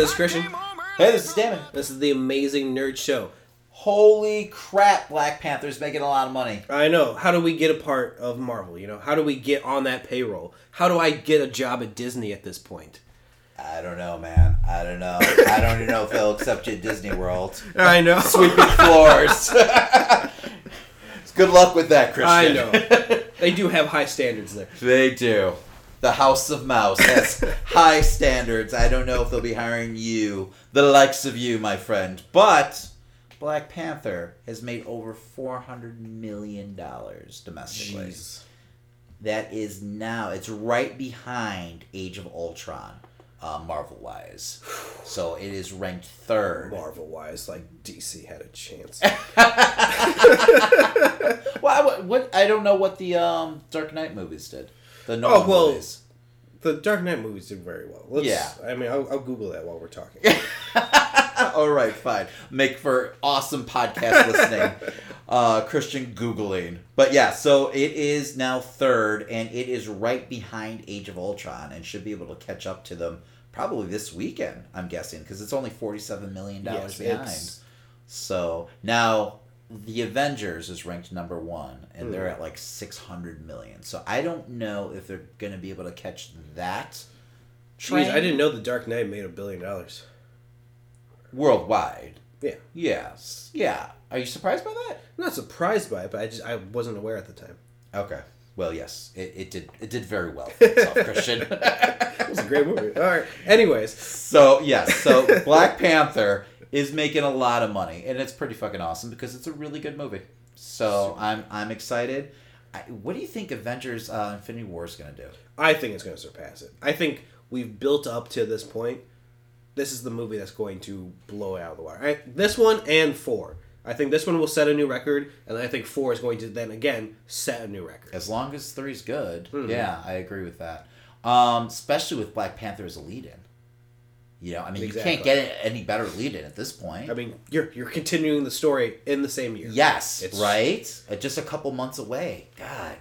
this is Christian. Hey, this is Damon. This is the Amazing Nerd Show. Holy crap, Black Panther's making a lot of money. I know. How do we get a part of Marvel? You know, how do we get on that payroll? How do I get a job at Disney at this point? I don't know, man. I don't know. I don't even know if they'll accept you at Disney World. I know. Sweeping floors. Good luck with that, Christian. I know. They do have high standards there. They do. The House of Mouse has high standards. I don't know if they'll be hiring you, the likes of you, my friend. But Black Panther has made over four hundred million dollars domestically. Jeez. That is now. It's right behind Age of Ultron, uh, Marvel wise. So it is ranked third. Marvel wise, like DC had a chance. Well, what, what? I don't know what the um, Dark Knight movies did. The Oh, Nolan well, movies. the Dark Knight movies did very well. Let's, Yeah. I mean, I'll, I'll Google that while we're talking. All right, fine. Make for awesome podcast listening. Uh, Christian Googling. But yeah, so it is now third, and it is right behind Age of Ultron and should be able to catch up to them probably this weekend, I'm guessing, because it's only $47 million Yes, behind. it's- So now the Avengers is ranked number one, and they're Hmm. at like 600 million. So I don't know if they're going to be able to catch that. Jeez, I didn't know the Dark Knight made a billion dollars. Worldwide. Yeah. Yes. Yeah. Are you surprised by that? I'm not surprised by it, but I just I wasn't aware at the time. Okay. Well, yes, it, it did. It did very well, for itself, Christian. It was a great movie. All right. Anyways, so yes, so Black Panther is making a lot of money, and it's pretty fucking awesome because it's a really good movie. So I'm I'm excited. I, what do you think Avengers uh, Infinity War is gonna do? I think it's going to surpass it. I think we've built up to this point. This is the movie that's going to blow it out of the water. I, this one and four. I think this one will set a new record, and I think four is going to then again set a new record. As long as three's good, Mhm. yeah, I agree with that. Um, especially with Black Panther as a lead-in. You know, I mean, Exactly. you can't get any better lead-in at this point. I mean, you're you're continuing the story in the same year. Yes, It's- right. Uh, just a couple months away. God,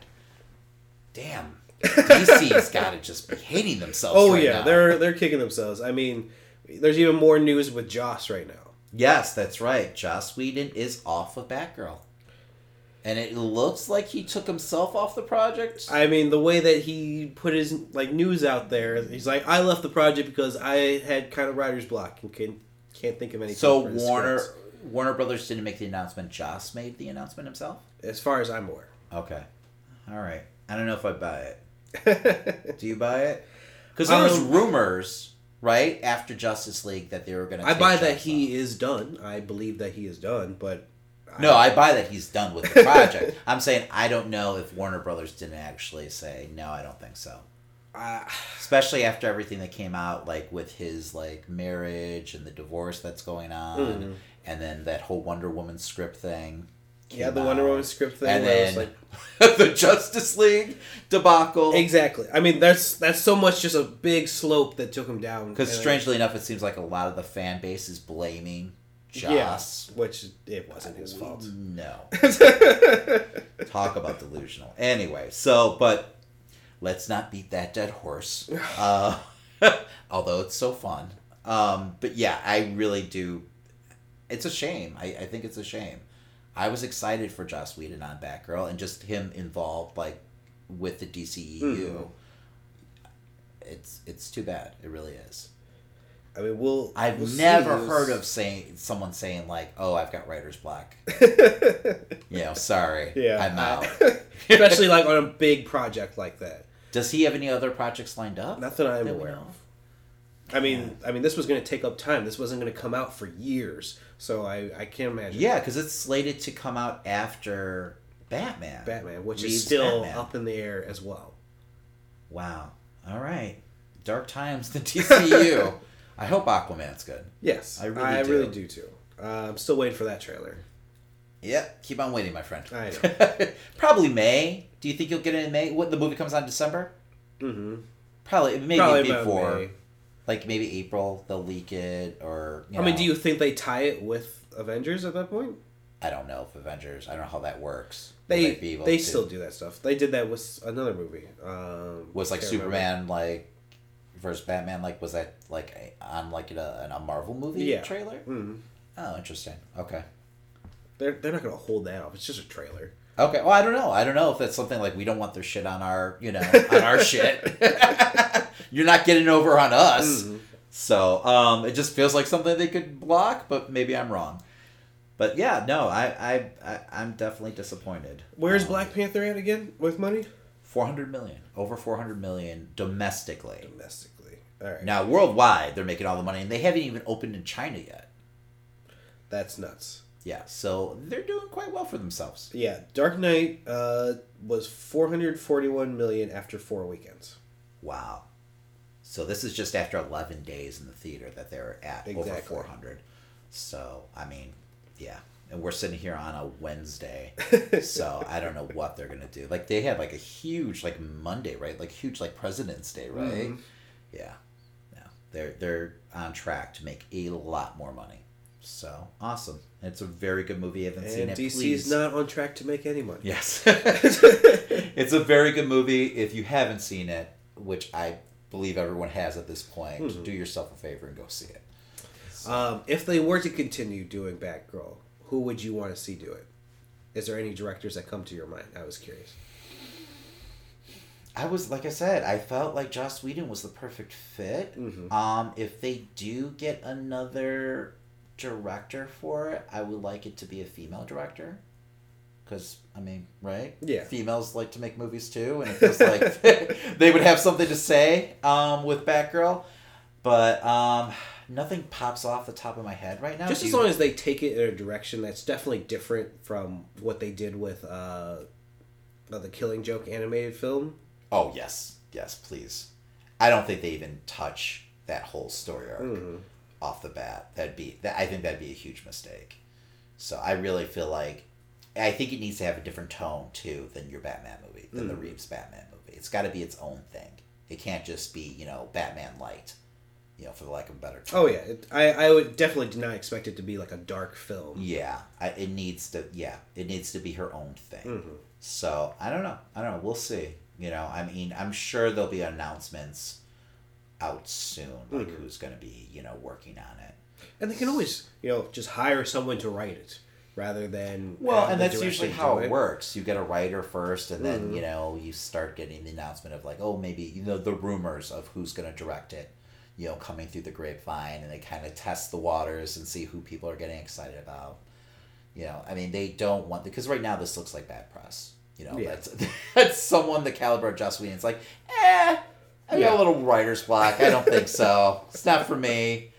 damn. DC's got to just be hating themselves. Oh right yeah, now. they're they're kicking themselves. I mean, there's even more news with Joss right now. Yes, that's right. Joss Whedon is off of Batgirl, and it looks like he took himself off the project. I mean, the way that he put his like news out there, he's like, I left the project because I had kind of writer's block and can can't think of anything. so Warner scripts. Warner Brothers didn't make the announcement. Joss made the announcement himself. as far as I'm aware. Okay, all right. I don't know if I buy it. Do you buy it? Because there was Um, rumors right after Justice League that they were going to. I buy that he is done. I believe that he is done, but No, I buy that he's done with the project. I'm saying I don't know if Warner Brothers didn't actually say no. I don't think so. I, Especially after everything that came out, like with his like marriage and the divorce that's going on, Mhm. and then that whole Wonder Woman script thing. yeah, the Wonder. Woman script thing. and where I was then like, the Justice League debacle. exactly. I mean, that's that's so much just a big slope that took him down. Because strangely enough, it seems like a lot of the fan base is blaming Joss. yeah, which it wasn't his fault. No. Talk about delusional. Anyway, so but let's not beat that dead horse. Uh, although it's so fun. Um, but yeah, I really do. It's a shame. I, I think it's a shame. I was excited for Joss Whedon on Batgirl and just him involved like with the DCEU. Mhm. It's it's too bad. It really is. I mean, we'll. I've we'll never It heard of saying someone saying like, "Oh, I've got writer's block." You know, sorry, yeah, I'm out. Especially like on a big project like that. Does he have any other projects lined up? Not that I'm that aware of. I mean, I mean, this was going to take up time. This wasn't going to come out for years, so I I can't imagine. Yeah, because it's slated to come out after Batman. Batman, which Reeves is still Batman. up in the air as well. Wow. All right. Dark times the DCU. I hope Aquaman's good. Yes, I really I do. really do too. Uh, I'm still waiting for that trailer. Yep. Keep on waiting, my friend. I know. Probably May. Do you think you'll get it in May? What the movie comes out in December? Mm-hmm. Probably maybe Probably before. Like maybe April they'll leak it, or I mean, do you think they tie it with Avengers at that point? I don't know if Avengers. I don't know how that works. Will They be able they still do that stuff. They did that with another movie. Um, was like can't remember. Superman like versus Batman. Like was that like a, on like a, a Marvel movie Yeah. trailer? Mhm. Oh, interesting. Okay. They're they're not gonna hold that off. It's just a trailer. Okay. Well, I don't know. I don't know if that's something like we don't want their shit on our, you know, on our shit. You're not getting over on us. Mhm. So um, it just feels like something they could block, but maybe I'm wrong. But yeah, no, I I, I I'm definitely disappointed. Where's Um, Black Panther at again with money? Four hundred million, over four hundred million domestically. Domestically. All right. Now worldwide, they're making all the money, and they haven't even opened in China yet. That's nuts. Yeah, so they're doing quite well for themselves. Yeah, Dark Knight uh, was 441 million after four weekends. Wow. So this is just after 11 days in the theater that they're at over 400. So, I mean, yeah. And we're sitting here on a Wednesday. so, I don't know what they're going to do. Like they had like a huge like Monday, right? Like huge like President's Day, right? Mhm. Yeah. Yeah. They're they're on track to make a lot more money. So, awesome. It's a very good movie. I haven't seen it. DC's Please. not on track to make any money. Yes. it's a very good movie. If you haven't seen it, which I believe everyone has at this point, Mhm. do yourself a favor and go see it. Um, if they were to continue doing Batgirl, who would you want to see do it? Is there any directors that come to your mind? I was curious. I was like I said, I felt like Joss Whedon was the perfect fit. Mhm. Um, if they do get another director for it, I would like it to be a female director. Because I mean, right? Yeah. Females like to make movies too, and it feels like they would have something to say um, with Batgirl. But um, nothing pops off the top of my head right now. Just Do as you- long as they take it in a direction that's definitely different from what they did with uh, uh, the Killing Joke animated film. Oh yes, yes, please. I don't think they even touch that whole story arc Mhm. off the bat. That'd be that. I think that'd be a huge mistake. So I really feel like I think it needs to have a different tone too than your Batman movie, than the Mhm. Reeves Batman movie. It's got to be its own thing. It can't just be you know Batman light, you know, for the lack of a better term. Oh yeah, it, I I would definitely did not expect it to be like a dark film. Yeah, I, it needs to. Yeah, it needs to be her own thing. Mhm. So I don't know. I don't know. We'll see. You know, I mean, I'm sure there'll be announcements out soon, like Mhm. who's going to be, you know, working on it. And they can always you know just hire someone to write it rather than Well, and that's usually how it works. You get a writer first, and then Mhm. you know you start getting the announcement of like, oh, maybe you know the rumors of who's going to direct it. You know, coming through the grapevine, and they kind of test the waters and see who people are getting excited about. You know, I mean, they don't want because right now this looks like bad press. You know, Yeah. that's that's someone the caliber of Joss Whedon. It's like, eh, I got Yeah. a little writer's block. I don't think so. It's not for me.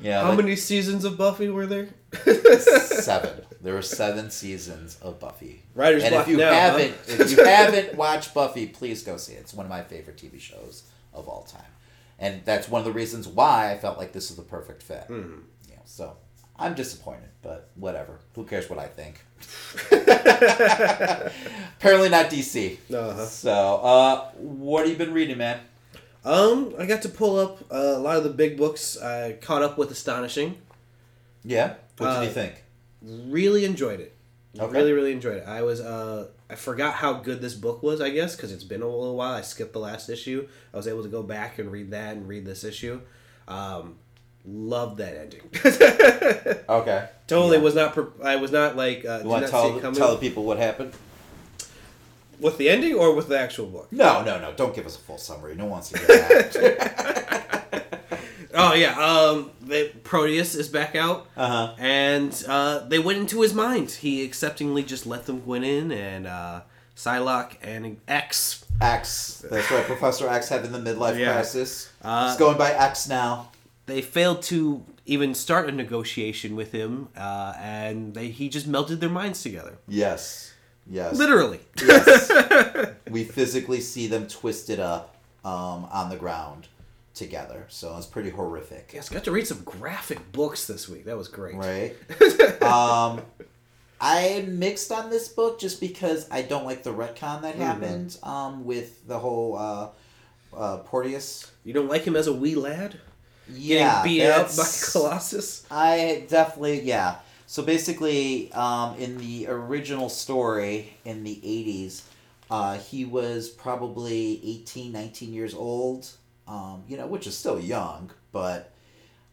Yeah, How like- many seasons of Buffy were there? seven. There were seven seasons of Buffy. Writer's and block if you now, haven't, if you haven't watched Buffy, please go see it. It's one of my favorite TV shows of all time, and that's one of the reasons why I felt like this is the perfect fit. Mhm. You know, so I'm disappointed, but whatever. Who cares what I think? Apparently not DC. Uh-huh. So, uh, what have you been reading, man? Um, I got to pull up uh, a lot of the big books. I caught up with Astonishing. Yeah. What did Uh, you think? Really enjoyed it. Okay. Really, really enjoyed it. I was uh, I forgot how good this book was. I guess because it's been a little while. I skipped the last issue. I was able to go back and read that and read this issue. Um, loved that ending. Okay. totally Yeah. was not. Pre- I was not like. Uh, You want to tell tell the people what happened? with the ending or with the actual book. No, no, no. Don't give us a full summary. No one wants to hear that. Oh yeah. Um, the Proteus is back out. uh huh. and uh, they went into his mind. He acceptingly just let them go in, and uh, Psylocke and X. X. That's right. Professor X having the midlife Yeah. crisis. Uh, He's going by X now. They failed to even start a negotiation with him, uh, and they, he just melted their minds together. Yes. Yes. Literally. Yes. we physically see them twisted up um, on the ground together. So it's pretty horrific. Yes, got to read some graphic books this week. That was great. Right? um, I'm mixed on this book just because I don't like the retcon that happened um, with the whole uh, uh, Proteus. You don't like him as a wee lad? Yeah, getting beat up by Colossus. I definitely yeah. So basically, um, in the original story in the '80s, uh, he was probably 18, 19 years old. Um, you know, which is still young, but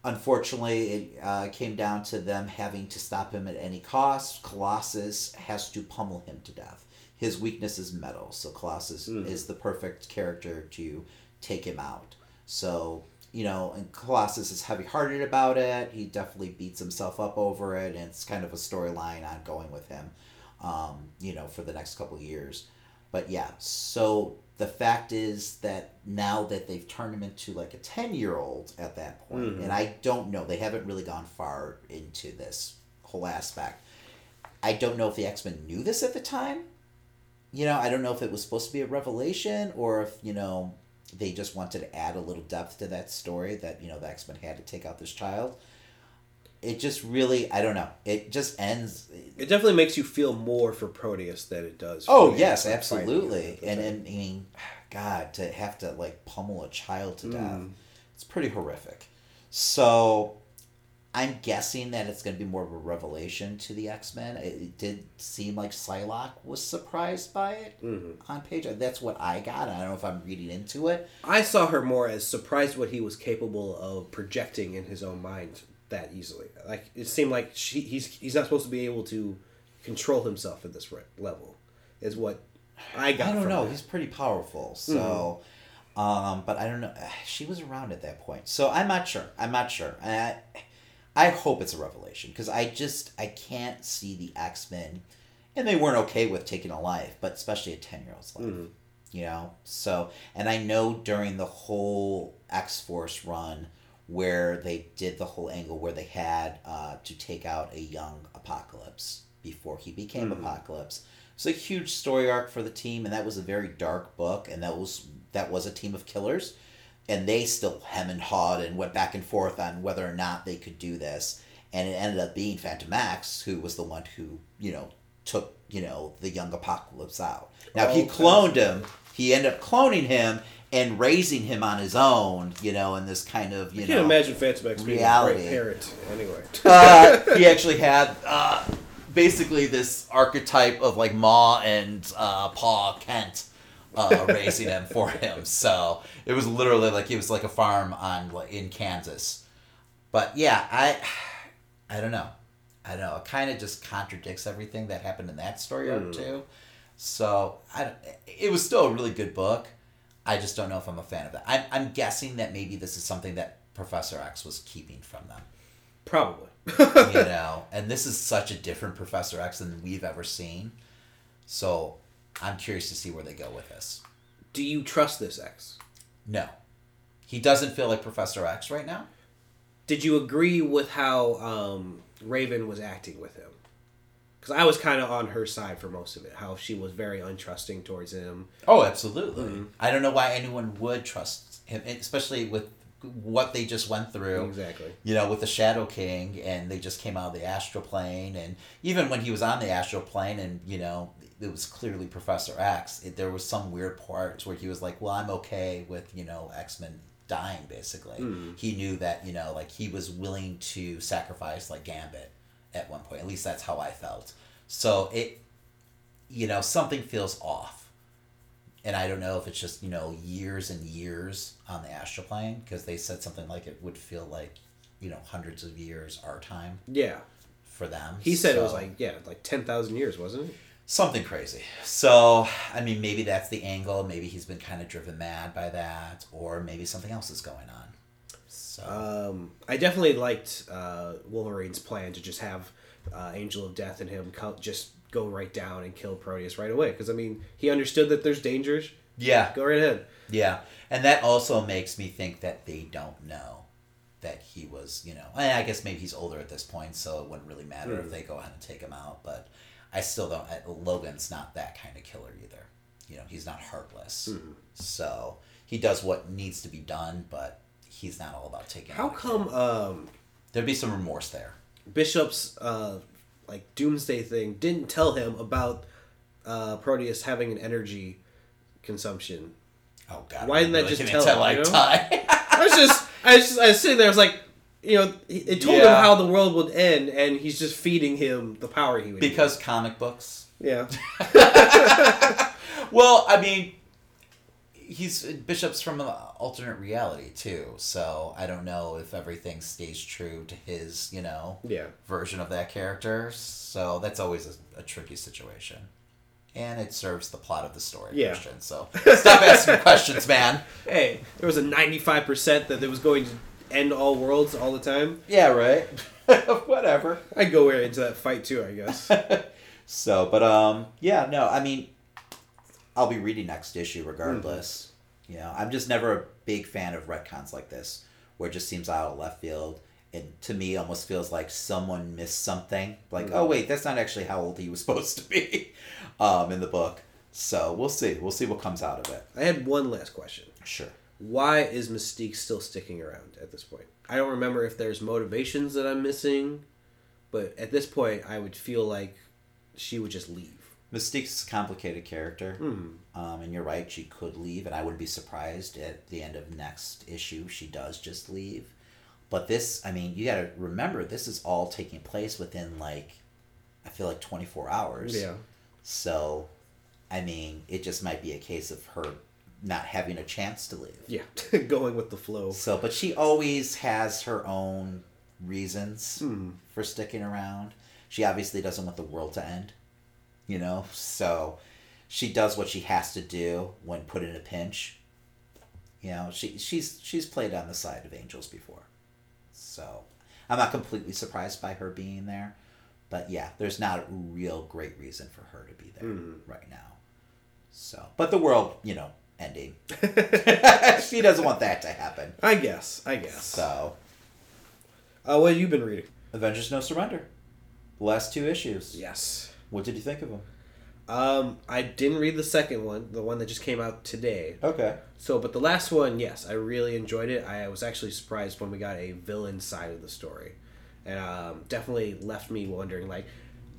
unfortunately, it uh, came down to them having to stop him at any cost. Colossus has to pummel him to death. His weakness is metal, so Colossus is the perfect character to take him out. So you know, and Colossus is heavy hearted about it. He definitely beats himself up over it, and it's kind of a storyline ongoing with him, um, you know, for the next couple of years. But yeah, so the fact is that now that they've turned him into like a 10 year old at that point, mm-hmm. and I don't know, they haven't really gone far into this whole aspect. I don't know if the X Men knew this at the time. You know, I don't know if it was supposed to be a revelation or if, you know, they just wanted to add a little depth to that story that, you know, the X Men had to take out this child. It just really, I don't know. It just ends. It definitely makes you feel more for Proteus than it does. Oh, yes, absolutely. And, and I mean, God, to have to, like, pummel a child to death, Mm. it's pretty horrific. So I'm guessing that it's going to be more of a revelation to the X Men. It, it did seem like Psylocke was surprised by it Mhm. on page. That's what I got. I don't know if I'm reading into it. I saw her more as surprised what he was capable of projecting in his own mind that easily. Like it seemed like she, he's he's not supposed to be able to control himself at this level. Is what I got. I don't know. that. He's pretty powerful. So, um, but I don't know. She was around at that point, so I'm not sure. I'm not sure. I, I hope it's a revelation because I just I can't see the X Men, and they weren't okay with taking a life, but especially a ten year old's life. Mhm. You know. So, and I know during the whole X Force run where they did the whole angle where they had uh, to take out a young Apocalypse before he became Mhm. Apocalypse. It's a huge story arc for the team, and that was a very dark book, and that was that was a team of killers, and they still hem and hawed and went back and forth on whether or not they could do this, and it ended up being Fantomex, who was the one who you know took you know the young Apocalypse out. Now he Okay. cloned him. He ended up cloning him and raising him on his own, you know, in this kind of you I can't know imagine Fantomex being a reality. great parent. Anyway, uh, he actually had uh, basically this archetype of like Ma and uh, Pa Kent uh, raising him for him. So it was literally like he was like a farm on like in Kansas. But yeah, I I don't know. I don't know. It kind of just contradicts everything that happened in that story Hmm. too. So I it was still a really good book. I just don't know if I'm a fan of that. I'm, I'm guessing that maybe this is something that Professor X was keeping from them probably. you know and this is such a different professor x than we've ever seen so i'm curious to see where they go with this Do you trust this X? no he doesn't feel like professor x right now Did you agree with how um, Raven was acting with him? Because I was kind of on her side for most of it. How she was very untrusting towards him. oh absolutely mm-hmm. i don't know why anyone would trust him especially with what they just went through Exactly. you know, with the Shadow King, and they just came out of the astral plane, and even when he was on the astral plane, and you know, it was clearly Professor X. It, there was some weird parts where he was like, "Well, I'm okay with you know X Men dying." Basically, hmm. he knew that you know, like he was willing to sacrifice like Gambit at one point. At least that's how I felt. So it, you know, something feels off. And I don't know if it's just, you know, years and years on the astral plane because they said something like it would feel like, you know, hundreds of years our time Yeah. for them. He said it was like yeah, like ten thousand years, wasn't it? something crazy. So, I mean, maybe that's the angle. Maybe he's been kind of driven mad by that, or maybe something else is going on. So, Um, I definitely liked uh, Wolverine's plan to just have uh, Angel of Death and him co- just go right down and kill Proteus right away. Because I mean, he understood that there's dangers. yeah, Go right ahead. yeah, and that also makes me think that they don't know that he was, you know, I guess maybe he's older at this point, so it wouldn't really matter Hmm. if they go ahead and take him out. But I still don't. uh, Logan's not that kind of killer either. You know, he's not heartless. Hmm. So he does what needs to be done, but he's not all about taking. How out a kid. come um, There'd be some remorse there. Bishop's uh, like doomsday thing didn't tell him about uh, Proteus having an energy consumption? Oh God! Why didn't that really just tell him, you know? I was just I was, just, I was sitting there. I was like, you know, it told him how the world would end, and he's just feeding him the power he would. because comic books. yeah, Well, I mean, he's Bishop's from an alternate reality too, so I don't know if everything stays true to his, you know, yeah. version of that character. So that's always a, a tricky situation. And it serves the plot of the story, Yeah. Christian. So stop asking questions, man. Hey, there was a ninety-five percent that it was going to end all worlds all the time. Yeah, right. Whatever. I'd go into that fight too, I guess. So, but um, yeah, no, I mean, I'll be reading next issue regardless. You know, I'm just never a big fan of retcons like this, where it just seems out of left field, and to me, almost feels like someone missed something. Like, oh wait, that's not actually how old he was supposed to be, um, in the book. So we'll see. We'll see what comes out of it. I had one last question. Sure. Why is Mystique still sticking around at this point? I don't remember if there's motivations that I'm missing, but at this point, I would feel like she would just leave. Mystique's a complicated character, Hmm. um, and you're right. She could leave, and I wouldn't be surprised at the end of next issue she does just leave. But this, I mean, you got to remember this is all taking place within like, I feel like 24 hours. Yeah. So, I mean, it just might be a case of her not having a chance to leave. Yeah. Going with the flow. So, but she always has her own reasons Hmm. for sticking around. She obviously doesn't want the world to end, you know? So she does what she has to do when put in a pinch. You know, she she's she's played on the side of angels before. So I'm not completely surprised by her being there. But yeah, there's not a real great reason for her to be there right now. So, but the world, you know, ending. she doesn't want that to happen. I guess. I guess. So, Uh, what have you been reading? Avengers No Surrender. The last two issues. Yes. What did you think of them? Um, I didn't read the second one, the one that just came out today. Okay. So, but the last one, yes, I really enjoyed it. I was actually surprised when we got a villain side of the story, and um, definitely left me wondering, like,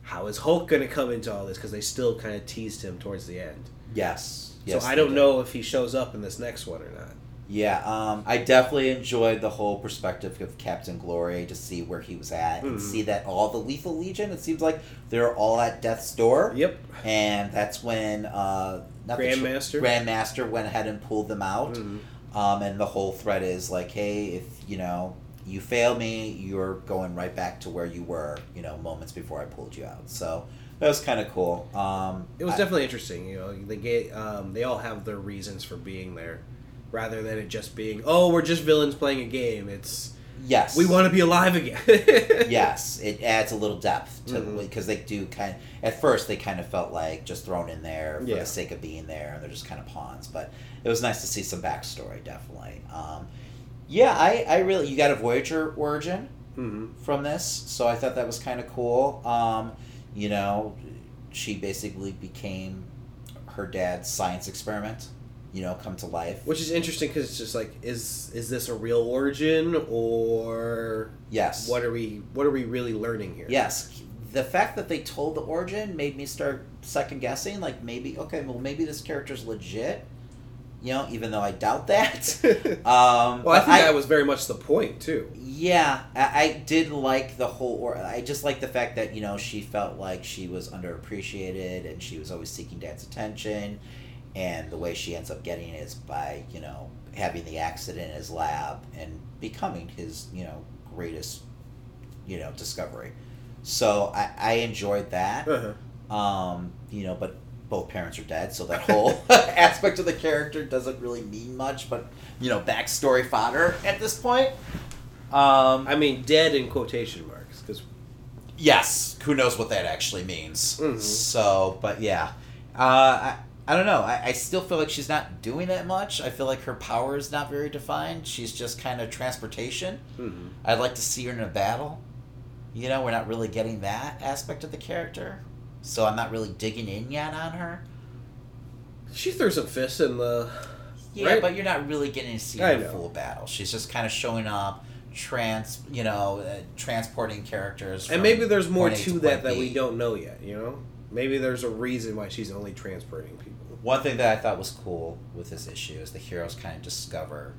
how is Hulk going to come into all this? Because they still kind of teased him towards the end. Yes. yes so I don't did. know if he shows up in this next one or not. Yeah, um, I definitely enjoyed the whole perspective of Captain Glory to see where he was at and Mhm. see that all the Lethal Legion. It seems like they're all at death's door. Yep. And that's when uh, the tr- Grandmaster. Grandmaster went ahead and pulled them out. Mhm. Um, and the whole threat is like, hey, if you know you fail me, you're going right back to where you were, you know, moments before I pulled you out. So that was kind of cool. Um, It was I- definitely interesting. You know, they get um, they all have their reasons for being there, rather than it just being, oh, we're just villains playing a game. It's yes, we want to be alive again. yes, it adds a little depth to because they do kind. At first, they kind of felt like just thrown in there for Yeah. the sake of being there, and they're just kind of pawns. But it was nice to see some backstory, definitely. Um, yeah, I, I really you got a Voyager origin hmm from this, so I thought that was kind of cool. Um, you know, she basically became her dad's science experiment. You know, come to life. Which is interesting because it's just like, is is this a real origin or Yes. what are we what are we really learning here? Yes, the fact that they told the origin made me start second guessing. Like maybe okay, well maybe this character's legit. You know, even though I doubt that. Um, well, I think that was very much the point too. Yeah, I, I did like the whole. Or I just like the fact that you know she felt like she was underappreciated and she was always seeking dad's attention, and the way she ends up getting it is by you know having the accident in his lab and becoming his you know greatest you know discovery. So I, I enjoyed that. Uh-huh. Um, you know, but both parents are dead, so that whole aspect of the character doesn't really mean much. But you know, backstory fodder at this point. Um, I mean, dead in quotation marks because yes, who knows what that actually means? Mhm. So, but yeah, uh, I I don't know. I, I still feel like she's not doing that much. I feel like her power is not very defined. She's just kind of transportation. mm-hmm. I'd like to see her in a battle. You know, we're not really getting that aspect of the character. So I'm not really digging in yet on her. she threw some fists in the. Yeah, Right. but you're not really getting to see her full battle. She's just kind of showing up, trans, you know, uh, transporting characters. And maybe there's more to point that that we don't know yet. You know, maybe there's a reason why she's only transporting people. One thing that I thought was cool with this issue is the heroes kind of discover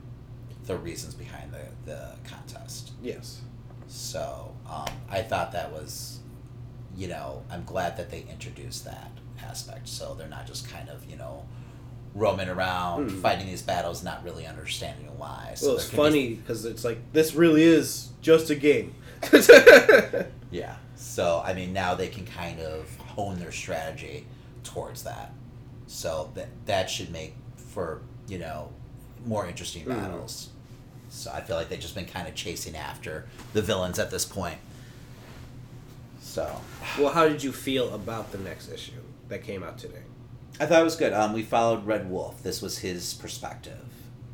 the reasons behind the the contest. Yes. So um, I thought that was, you know, I'm glad that they introduced that aspect. So they're not just kind of, you know, roaming around Hmm. fighting these battles, not really understanding why. So Well, it's funny because it's like this really is just a game. yeah. So I mean, now they can kind of hone their strategy towards that. So that that should make for you know more interesting Mhm. battles. So I feel like they've just been kind of chasing after the villains at this point. So well, how did you feel about the next issue that came out today? I thought it was good. Um, we followed Red Wolf. This was his perspective.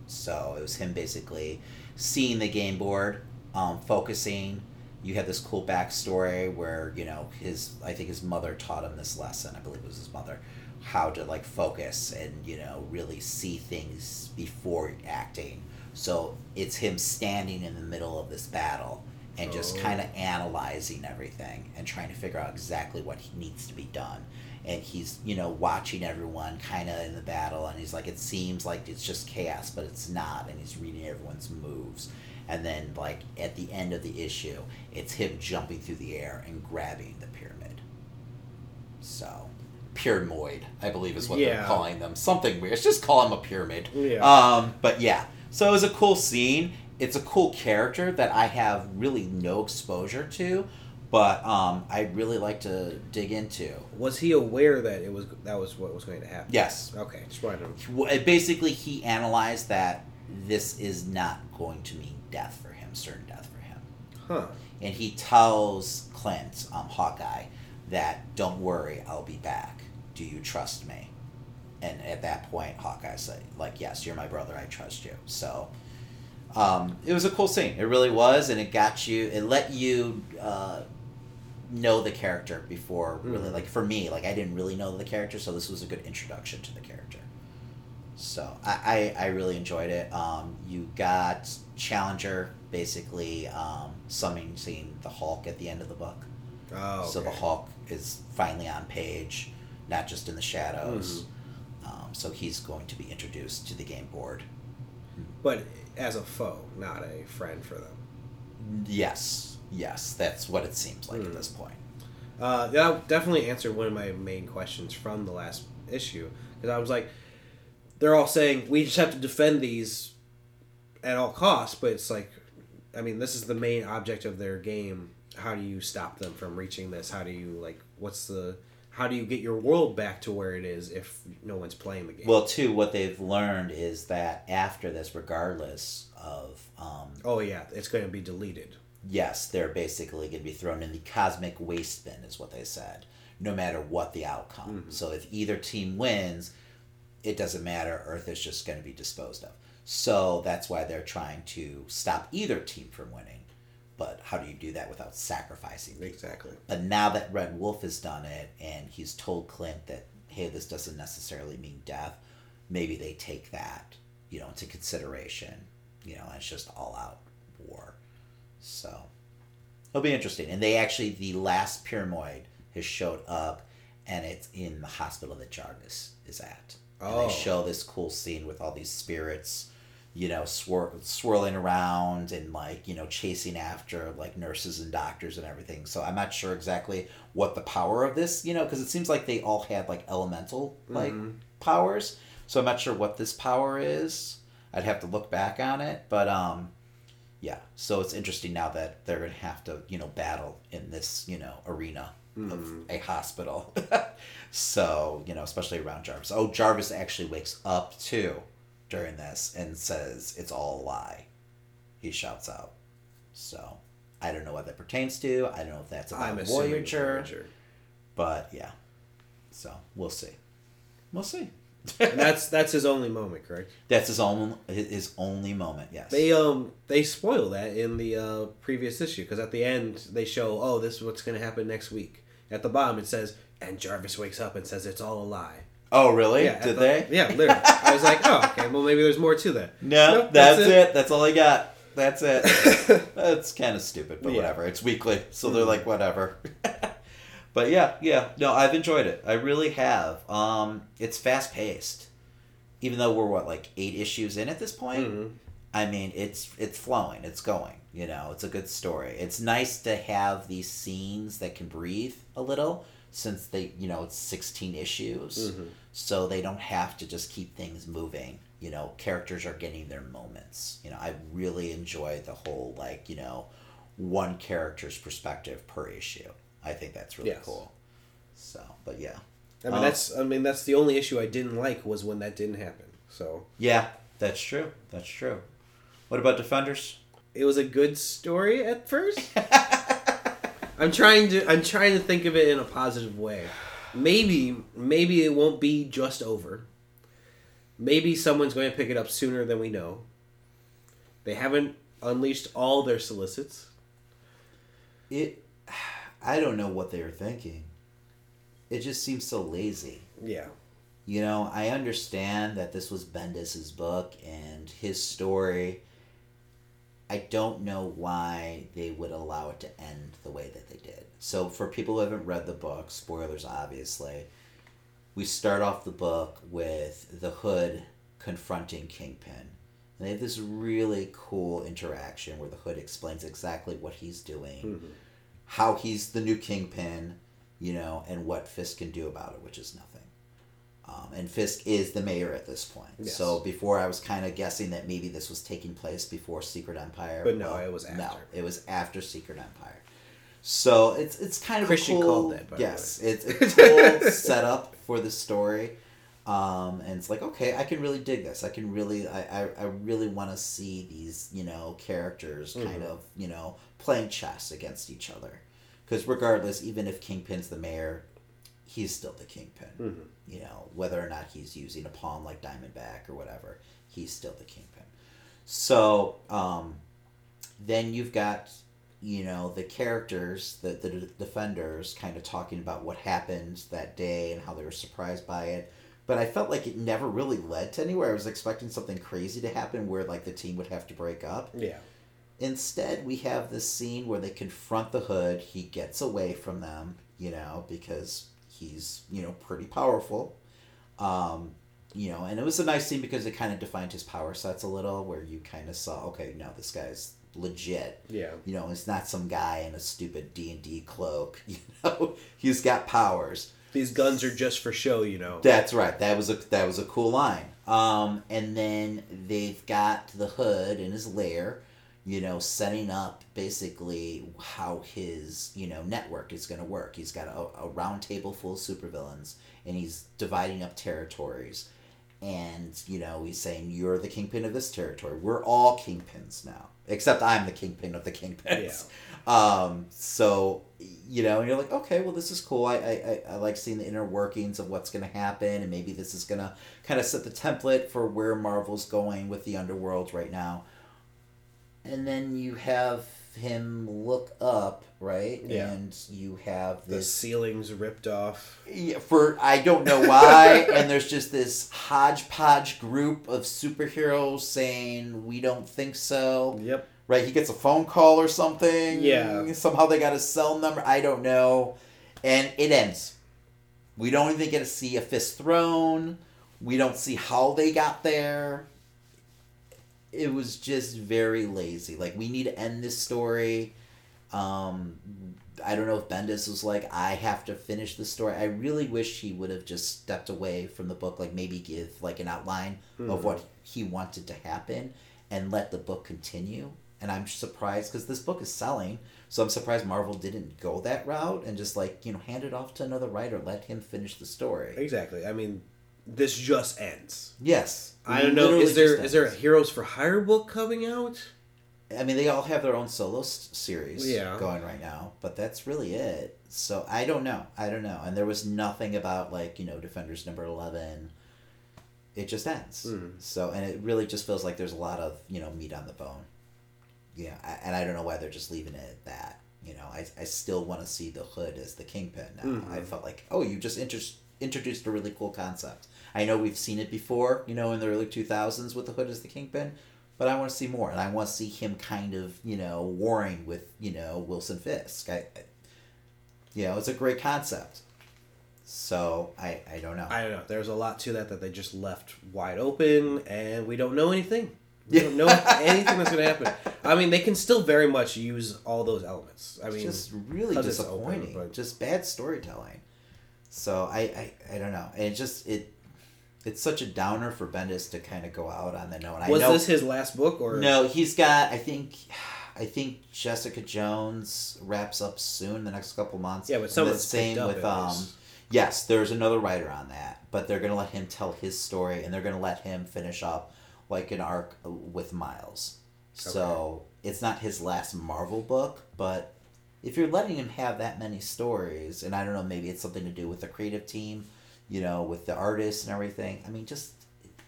So it was him basically seeing the game board, um, focusing. You had this cool backstory where, you know, his, I think his mother taught him this lesson. I believe it was his mother. How to, like, focus and, you know, really see things before acting. So it's him standing in the middle of this battle and just Oh. kind of analyzing everything and trying to figure out exactly what he needs to be done and he's you know watching everyone kind of in the battle and he's like it seems like it's just chaos but it's not and he's reading everyone's moves and then like at the end of the issue it's him jumping through the air and grabbing the pyramid so pyramid i believe is what they're calling them something weird it's just call him a pyramid Yeah. um but yeah so it was a cool scene it's a cool character that i have really no exposure to but um, I'd really like to dig into. Was he aware that it was that was what was going to happen? Yes. Okay, just wanted to. Basically, he analyzed that this is not going to mean death for him, certain death for him. Huh. And he tells Clint, um, Hawkeye, that don't worry, I'll be back. Do you trust me? And at that point, Hawkeye said, like, yes, you're my brother, I trust you. So um, it was a cool scene. It really was, and it got you, it let you uh, know the character before really, Mhm. like, for me, like, I didn't really know the character, so this was a good introduction to the character. So I, I, I really enjoyed it. Um, you got Challenger basically um, summoning the Hulk at the end of the book. Oh. So the okay. Hulk is finally on page, not just in the shadows. Mm-hmm. Um, so he's going to be introduced to the game board. But as a foe, not a friend for them. Yes, yes, that's what it seems like Hmm. at this point. Uh, that definitely answered one of my main questions from the last issue because I was like, they're all saying we just have to defend these at all costs, but it's like, I mean, this is the main object of their game. How do you stop them from reaching this? How do you like? What's the? How do you get your world back to where it is if no one's playing the game? Well, too, what they've learned is that after this, regardless of um, oh yeah, it's going to be deleted. yes, they're basically going to be thrown in the cosmic waste bin, is what they said, no matter what the outcome. So if either team wins, it doesn't matter. Earth is just going to be disposed of. So that's why they're trying to stop either team from winning. But how do you do that without sacrificing? Exactly. But now that Red Wolf has done it and he's told Clint that, hey, this doesn't necessarily mean death, maybe they take that, you know, into consideration. You know, and it's just all out war. So it'll be interesting. And they actually, the last pyramid has showed up and it's in the hospital that Jarvis is at. And Oh. they show this cool scene with all these spirits, you know, swir- swirling around and like, you know, chasing after like nurses and doctors and everything. So I'm not sure exactly what the power of this, you know, because it seems like they all had like elemental like powers. So I'm not sure what this power is. I'd have to look back on it, but um yeah, so it's interesting now that they're gonna have to, you know, battle in this, you know, arena of a hospital. so, you know, especially around Jarvis. Oh, Jarvis actually wakes up too during this and says it's all a lie. He shouts out. So I don't know what that pertains to. I don't know if that's about I'm Voyager, Voyager. but yeah. So we'll see. We'll see. and that's that's his only moment, correct? That's his own his only moment. Yes. They um they spoil that in the uh, previous issue because at the end they show oh this is what's gonna happen next week. At the bottom it says and Jarvis wakes up and says it's all a lie. Oh really? at Did the- they? Yeah, literally. I was like oh okay well maybe there's more to that. No, Nope, that's, that's it. That's all I got. That's it. that's kind of stupid, but Yeah. whatever. It's weekly, so they're like whatever. but yeah, yeah. No, I've enjoyed it. I really have. Um, it's fast paced. Even though we're what like eight issues in at this point, Mhm. I mean, it's it's flowing, it's going. You know, it's a good story. It's nice to have these scenes that can breathe a little, since they, you know, it's sixteen issues, so they don't have to just keep things moving. You know, characters are getting their moments. You know, I really enjoy the whole like you know, one character's perspective per issue. I think that's really Yes. cool. So, but yeah, I mean, Uh, that's I mean that's the only issue I didn't like was when that didn't happen. So yeah, that's true. That's true. What about Defenders? it was a good story at first. I'm trying to I'm trying to think of it in a positive way. Maybe maybe it won't be just over. Maybe someone's going to pick it up sooner than we know. They haven't unleashed all their solicits. It, I don't know what they were thinking. It just seems so lazy. Yeah. You know, I understand that this was Bendis's book and his story. I don't know why they would allow it to end the way that they did. So, for people who haven't read the book, spoilers obviously, we start off the book with the Hood confronting Kingpin. And they have this really cool interaction where the Hood explains exactly what he's doing, mm-hmm. how he's the new Kingpin, you know, and what Fisk can do about it, which is nothing. Um, and Fisk is the mayor at this point. Yes. So before I was kind of guessing that maybe this was taking place before Secret Empire. But no, it was after. No, it was after Secret Empire. So it's it's kind of Christian a cool, called that, yes, it's a cool setup for the story. Um, and it's like okay, I can really dig this. I can really, I, I, I really want to see these, you know, characters Mm-hmm. kind of, you know, playing chess against each other. Because regardless, even if Kingpin's the mayor, he's still the Kingpin. Mm-hmm. You know, whether or not he's using a pawn like Diamondback or whatever, he's still the Kingpin. So, um, then you've got, you know, the characters, the, the d- defenders, kind of talking about what happened that day and how they were surprised by it. But I felt like it never really led to anywhere. I was expecting something crazy to happen where, like, the team would have to break up. Yeah. Instead, we have this scene where they confront the hood. He gets away from them, you know, because he's, you know, pretty powerful. Um, you know, and it was a nice scene because it kind of defined his power sets a little, where you kind of saw, okay, no, this guy's legit. Yeah. You know, it's not some guy in a stupid D and D cloak. You know, he's got powers. These guns are just for show, you know. That's right. That was a that was a cool line. Um, and then they've got the hood in his lair, you know, setting up basically how his you know network is going to work. He's got a, a round table full of supervillains, and he's dividing up territories. And you know, he's saying you're the kingpin of this territory. We're all kingpins now, except I'm the kingpin of the kingpins. Um, so you know, and you're like, okay, well, this is cool. I, I, I- I like seeing the inner workings of what's going to happen, and maybe this is going to kind of set the template for where Marvel's going with the underworld right now. And then you have him look up, right? Yeah. And you have The ceilings ripped off. yeah, for I don't know why, and there's just this hodgepodge group of superheroes saying we don't think so. Yep. Right, he gets a phone call or something. Yeah. Somehow they got a cell number. I don't know. And it ends. We don't even get to see a fist thrown. We don't see how they got there. It was just very lazy. Like we need to end this story. Um, I don't know if Bendis was like, I have to finish the story. I really wish he would have just stepped away from the book, like maybe give like an outline of what he wanted to happen and let the book continue. And I'm surprised because this book is selling, so I'm surprised Marvel didn't go that route and just like you know hand it off to another writer, let him finish the story. Exactly. I mean, this just ends. Yes, I don't know. Is there is there a. Heroes for Hire book coming out? I mean, they all have their own solo s- series Yeah. going right now, but that's really it. So I don't know. I don't know. And there was nothing about like you know Defenders number eleven. It just ends. Hmm. So and it really just feels like there's a lot of you know meat on the bone. Yeah, I- and I don't know why they're just leaving it at that. You know, I, I still want to see the hood as the kingpin now. Mhm. I felt like, oh, you just inter- introduced a really cool concept. I know we've seen it before, you know, in the early 2000s with the hood as the kingpin, but I want to see more. And I want to see him kind of, you know, warring with, you know, Wilson Fisk. I, I, you know, it's a great concept. So, I, I don't know. I don't know. There's a lot to that that they just left wide open, and we don't know anything. We don't know anything that's going to happen. I mean, they can still very much use all those elements. I It's mean, just really it's open, disappointing. but- Just bad storytelling. So I, I, I don't know. And it just it it's such a downer for Bendis to kind of go out on the note. I was know, this his last book or No, he's got. I think. I think Jessica Jones wraps up soon, the next couple months. Yeah, but And the same with um. Yes, there's another writer on that, but they're gonna let him tell his story, and they're gonna let him finish up like an arc with Miles. So it's not his last Marvel book, but if you're letting him have that many stories, and I don't know, maybe it's something to do with the creative team, you know, with the artists and everything. I mean, just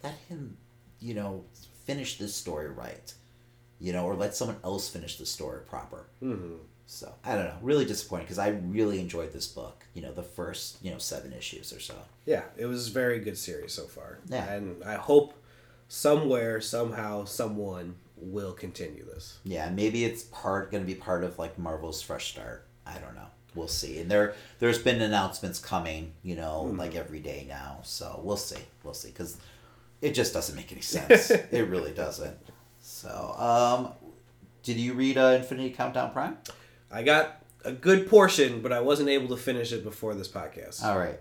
let him, you know, finish this story right, you know, or let someone else finish the story proper. Mhm. So I don't know, really disappointed because I really enjoyed this book. You know, the first you know seven issues or so. Yeah, it was a very good series so far. Yeah. And I hope somewhere, somehow, someone will continue this. Yeah, maybe it's part going to be part of like Marvel's fresh start. I don't know. We'll see. And there there's been announcements coming, you know, like every day now. So we'll see. We'll see cuz it just doesn't make any sense. it really doesn't. So, um did you read uh, Infinity Countdown Prime? I got a good portion, but I wasn't able to finish it before this podcast. All right.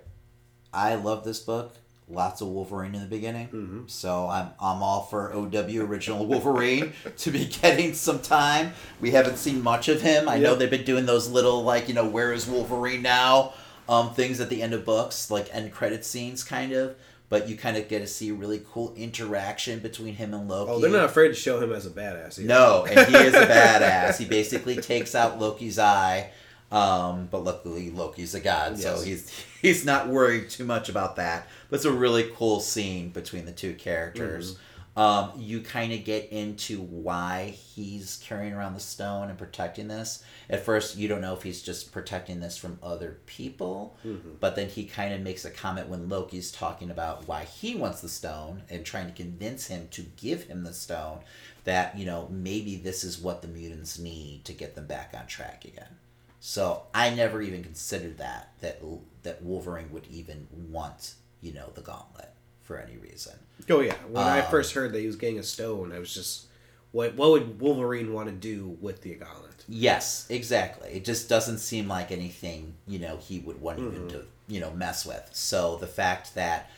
I love this book. Lots of Wolverine in the beginning. So I'm I'm all for OW original Wolverine to be getting some time. We haven't seen much of him. I know they've been doing those little like, you know, where is Wolverine now? Um things at the end of books, like end credit scenes kind of. But you kind of get to see really cool interaction between him and Loki. oh, they're not afraid to show him as a badass. either. No, and he is a badass. He basically takes out Loki's eye. Um, but luckily Loki's a god, so he's he's not worried too much about that. But it's a really cool scene between the two characters. Um, you kind of get into why he's carrying around the stone and protecting this. At first, you don't know if he's just protecting this from other people, but then he kind of makes a comment when Loki's talking about why he wants the stone and trying to convince him to give him the stone that, you know, maybe this is what the mutants need to get them back on track again. So I never even considered that that that Wolverine would even want, you know, the gauntlet for any reason. Oh yeah. When I Um, first heard that he was getting a stone, I was just, what what would Wolverine want to do with the gauntlet? Yes, exactly. It just doesn't seem like anything, you know, he would want even to, you know, mess with. So the fact that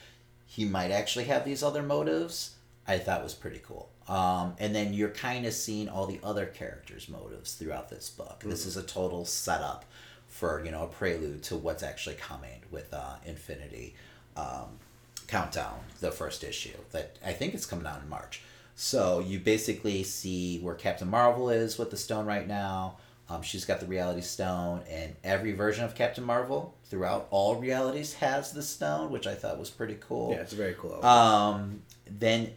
he might actually have these other motives, I thought was pretty cool. Um, and then you're kind of seeing all the other characters' motives throughout this book. This is a total setup for, you know, a prelude to what's actually coming with uh, Infinity um, Countdown, the first issue that I think is coming out in March. So you basically see where Captain Marvel is with the stone right now. Um, she's got the Reality Stone, and every version of Captain Marvel throughout all realities has the stone, which I thought was pretty cool. Yeah, it's very cool. Um, then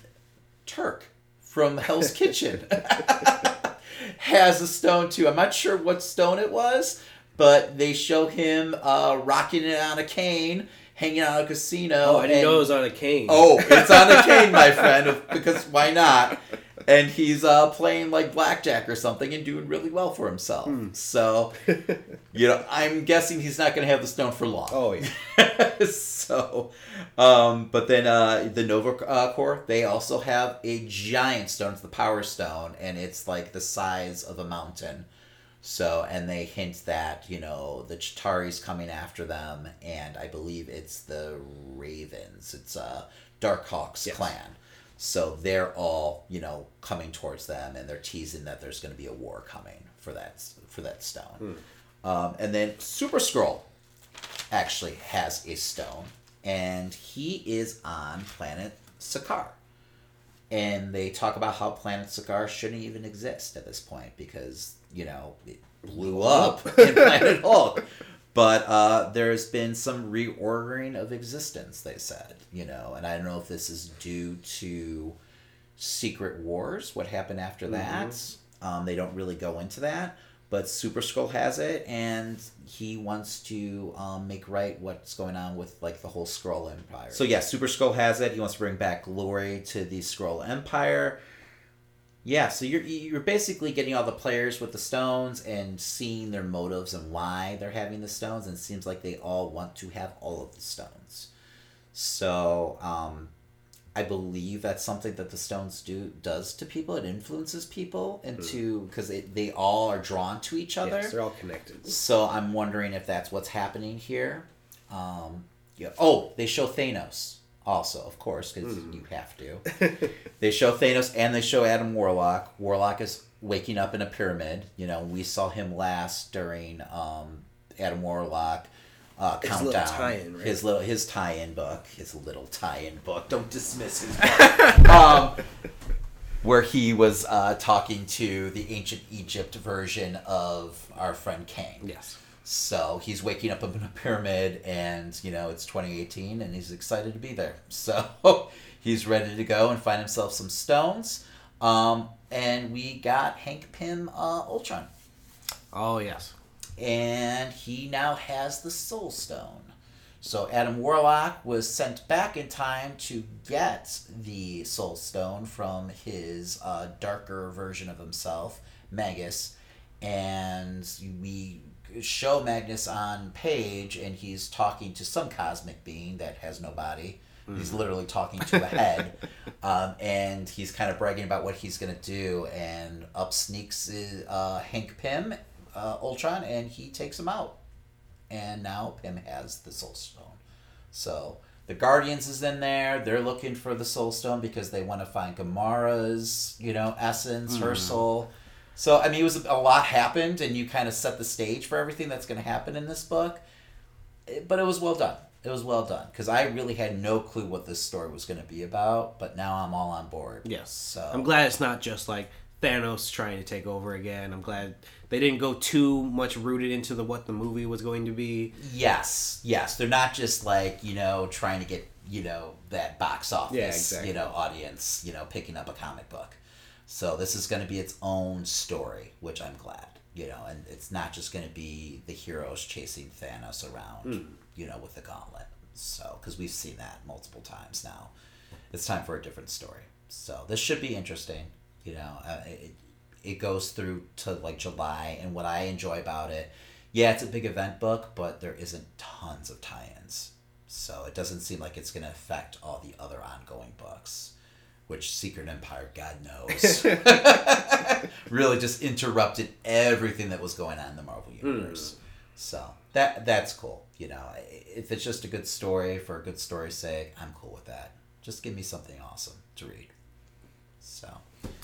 Turk from Hell's Kitchen has a stone too. I'm not sure what stone it was, but they show him uh, rocking it on a cane, hanging out at a casino. oh, I didn't and- know it was on a cane. Oh, it's on a cane, my friend, because why not? And he's uh, playing like blackjack or something and doing really well for himself. So, you know, I'm guessing he's not going to have the stone for long. Oh yeah. so, um, but then uh, the Nova uh, Corps, they also have a giant stone. It's the Power Stone, and it's like the size of a mountain. So, and they hint that, you know, the Chitauri's coming after them, and I believe it's the Ravens. It's uh, Darkhawk's Yes. clan. So they're all, you know, coming towards them, and they're teasing that there's going to be a war coming for that for that stone. Um, and then Super Skrull actually has a stone, and he is on planet Sakaar. And they talk about how planet Sakaar shouldn't even exist at this point because, you know, it blew up in Planet Hulk. But uh, there's been some reordering of existence, they said, you know, and I don't know if this is due to Secret Wars, what happened after that. Um, they don't really go into that, but Super Skrull has it, and he wants to um, make right what's going on with like the whole Skrull Empire. So yeah, Super Skrull has it. He wants to bring back glory to the Skrull Empire. Yeah, so you're you're basically getting all the players with the stones and seeing their motives and why they're having the stones, and it seems like they all want to have all of the stones. So um, I believe that's something that the stones do does to people. It influences people into because they all are drawn to each other. Yes, they're all connected. So I'm wondering if that's what's happening here. Um, yeah. Oh, they show Thanos also, of course, because you have to. they show Thanos and they show Adam Warlock. Warlock is waking up in a pyramid. You know, we saw him last during um, Adam Warlock. Uh, His countdown. little tie-in, right? His little his tie-in book. His little tie-in book. Don't dismiss his book. um, where he was uh, talking to the ancient Egypt version of our friend Kang. Yes. So he's waking up in a pyramid, and you know it's 2018, and he's excited to be there. So he's ready to go and find himself some stones. Um, and we got Hank Pym uh, Ultron, Oh yes. and he now has the Soul Stone. So Adam Warlock was sent back in time to get the Soul Stone from his uh, darker version of himself, Magus, and we show Magnus on page, and he's talking to some cosmic being that has no body. He's literally talking to a head, um, and he's kind of bragging about what he's gonna do. And up sneaks uh, Hank Pym, uh, Ultron, and he takes him out. And now Pym has the Soul Stone. So the Guardians is in there. They're looking for the Soul Stone because they want to find Gamora's, you know, essence, her soul. So I mean, it was a lot happened, and you kind of set the stage for everything that's going to happen in this book. But it was well done. It was well done because I really had no clue what this story was going to be about. But now I'm all on board. Yes. So I'm glad it's not just like Thanos trying to take over again. I'm glad they didn't go too much rooted into the what the movie was going to be. Yes, yes. They're not just like, you know, trying to get, you know, that box office, Yeah, exactly. you know, audience, you know, picking up a comic book. So this is going to be its own story, which I'm glad, you know, and it's not just going to be the heroes chasing Thanos around, you know, with the gauntlet. So, because we've seen that multiple times now. It's time for a different story. So this should be interesting, you know. Uh, it, it goes through to like July, and what I enjoy about it, yeah, it's a big event book, but there isn't tons of tie-ins, so it doesn't seem like it's going to affect all the other ongoing books, which Secret Empire, God knows, really just interrupted everything that was going on in the Marvel universe. So that that's cool. You know, if it's just a good story for a good story's sake, I'm cool with that. Just give me something awesome to read. So.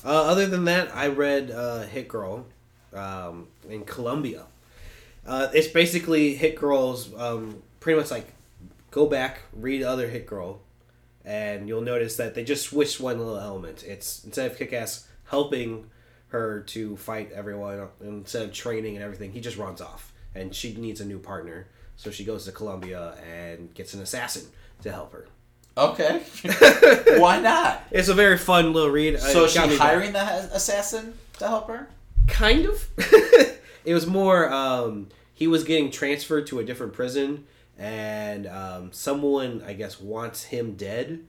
Uh, other than that, I read uh, Hit Girl um, in Colombia. Uh, it's basically Hit Girl's um, pretty much like go back, read other Hit Girl, and you'll notice that they just switched one little element. It's instead of Kick Ass helping her to fight everyone, instead of training and everything, he just runs off, and she needs a new partner. So she goes to Colombia and gets an assassin to help her. Okay. Why not? It's a very fun little read. So is she back. hiring the assassin to help her? kind of it was more um he was getting transferred to a different prison and um someone i guess wants him dead.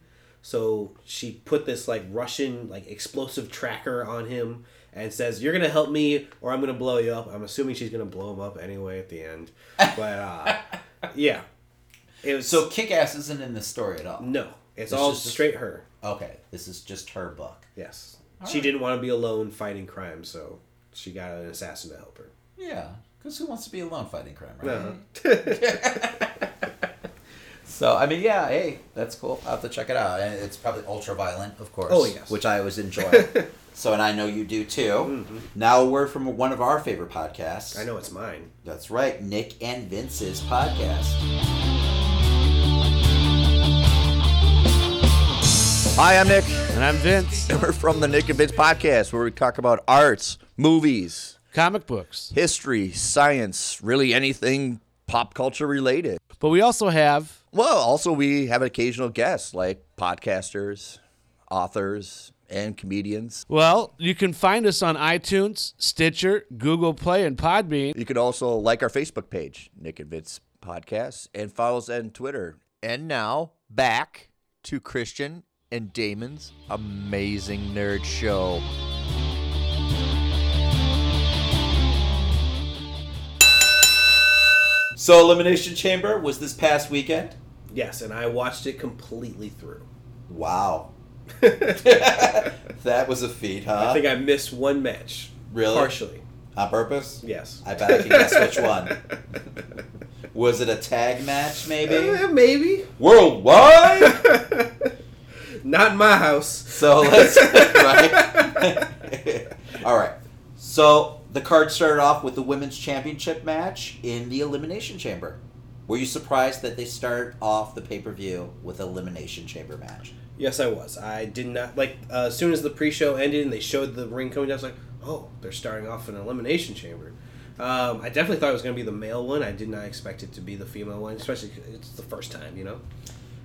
So she put this like russian like explosive tracker on him and says you're gonna help me or i'm gonna blow you up. I'm assuming she's gonna blow him up anyway at the end. But uh yeah. It was So Kick Ass isn't in this story at all. no. It's, It's all just- straight her. Okay, this is just her book. yes. She didn't want to be alone fighting crime so she got an assassin to help her. Yeah, because who wants to be alone fighting crime, right? Uh-huh. So I mean, yeah, hey, that's cool. I'll have to check it out, and it's probably ultra violent, of course. Oh, yes. which I always enjoy. so, and I know you do too. Now, a word from one of our favorite podcasts. Mm-hmm. I know it's mine. That's right, Nick and Vince's podcast. Hi, I'm Nick, And I'm Vince. and we're from the Nick and Vince podcast, where we talk about arts, movies, Comic books. history, science, really anything pop culture related. But we also have Well, also we have occasional guests like podcasters, authors, and comedians. well, you can find us on iTunes, Stitcher, Google Play, and Podbean. You can also like our Facebook page, Nick and Vince Podcasts, and follow us on Twitter. And now back to Christian and Damon's amazing nerd show. So, Elimination Chamber was this past weekend. Yes, and I watched it completely through. Wow. that was a feat, huh? I think I missed one match. Really? Partially. On purpose? Yes. I bet I can guess which one. Was it a tag match, maybe? Uh, maybe. Worldwide? Not in my house. So let's right. All right. So the card started off with the women's championship match in the elimination chamber. Were you surprised that they start off the pay per view with elimination chamber match? Yes, I was. I did not like uh, as soon as the pre-show ended and they showed the ring coming down. I was like, "Oh, they're starting off in an elimination chamber." Um, I definitely thought it was going to be the male one. I did not expect it to be the female one, especially it's the first time, you know.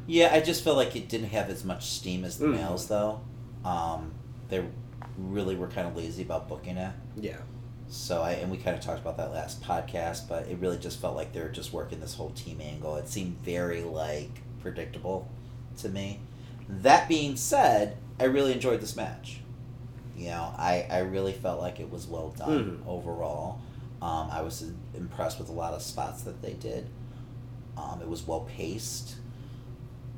Yeah, I just felt like it didn't have as much steam as the Mm. males, though. Um, they really were kind of lazy about booking it. Yeah. So I and we kind of talked about that last podcast, but it really just felt like they were just working this whole team angle. It seemed very like predictable to me. That being said, I really enjoyed this match. You know, I, I really felt like it was well done Mhm. overall. Um, I was impressed with a lot of spots that they did. Um, it was well paced.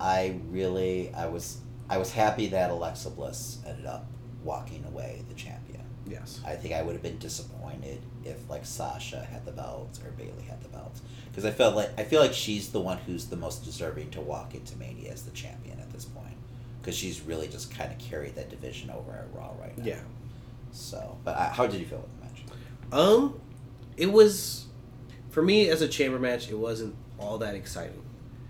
I really I was I was happy that Alexa Bliss ended up walking away the champion. Yes. I think I would have been disappointed if like Sasha had the belt or Bayley had the belt because I felt like I feel like she's the one who's the most deserving to walk into Mania as the champion at this point because she's really just kind of carried that division over at Raw right now. Yeah. So, but I, how did you feel with the match? Um, it was for me as a chamber match. It wasn't all that exciting,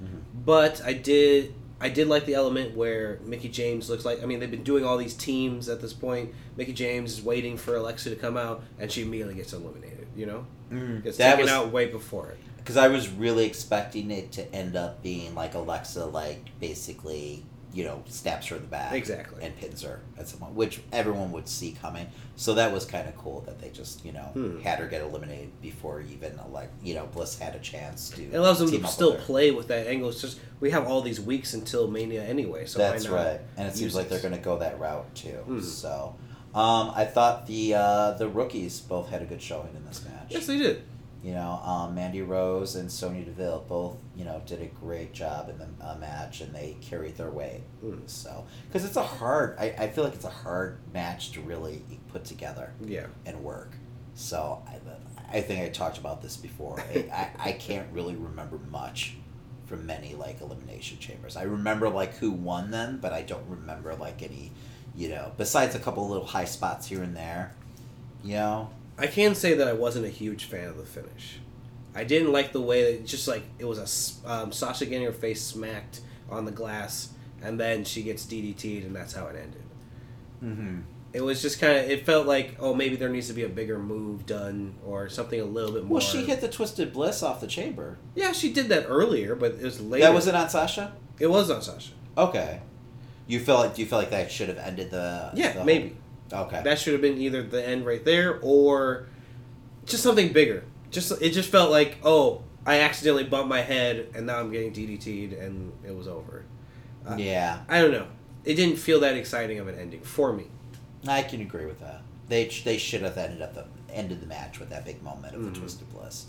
Mhm. but I did. I did like the element where Mickie James looks like. I mean, they've been doing all these teams at this point. Mickie James is waiting for Alexa to come out, and she immediately gets eliminated. You know, mm-hmm. gets That taken was out way before it. because I was really expecting it to end up being like Alexa, like basically, you know, stabs her in the back Exactly. and pins her at some point, which everyone would see coming. So that was kind of cool that they just, you know, Hmm. had her get eliminated before even like, you know, Bliss had a chance to. It allows them to still with play with that angle. It's just we have all these weeks until Mania anyway, so That's right, and it seems like they're going to go that route too. Mhm. So, um, I thought the uh, the rookies both had a good showing in this match. Yes, they did. You know, um, Mandy Rose and Sonya Deville both, you know, did a great job in the uh, match, and they carried their weight. Mm. So, because it's a hard, I, I feel like it's a hard match to really put together Yeah. and work. So, I, I think I talked about this before. I, I, I can't really remember much from many like elimination chambers. I remember like who won them, but I don't remember like any, you know, besides a couple little high spots here and there. You know, I can say that I wasn't a huge fan of the finish. I didn't like the way that it just like it was a um, Sasha getting her face smacked on the glass, and then she gets DDT'd, and that's how it ended. mm-hmm. It was just kind of. It felt like oh maybe there needs to be a bigger move done or something a little bit more. Well, she hit the twisted bliss off the chamber. Yeah, she did that earlier, but it was later. That wasn't on Sasha. It was on Sasha. Okay. You feel like do you feel like that should have ended the? Yeah, the maybe. Okay. That should have been either the end right there or just something bigger. Just it just felt like oh I accidentally bumped my head and now I'm getting DDT'd and it was over. Uh, yeah, I don't know. It didn't feel that exciting of an ending for me. I can agree with that. They they should have ended up the ended the match with that big moment of Mhm. the twisted bliss.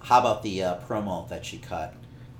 How about the uh, promo that she cut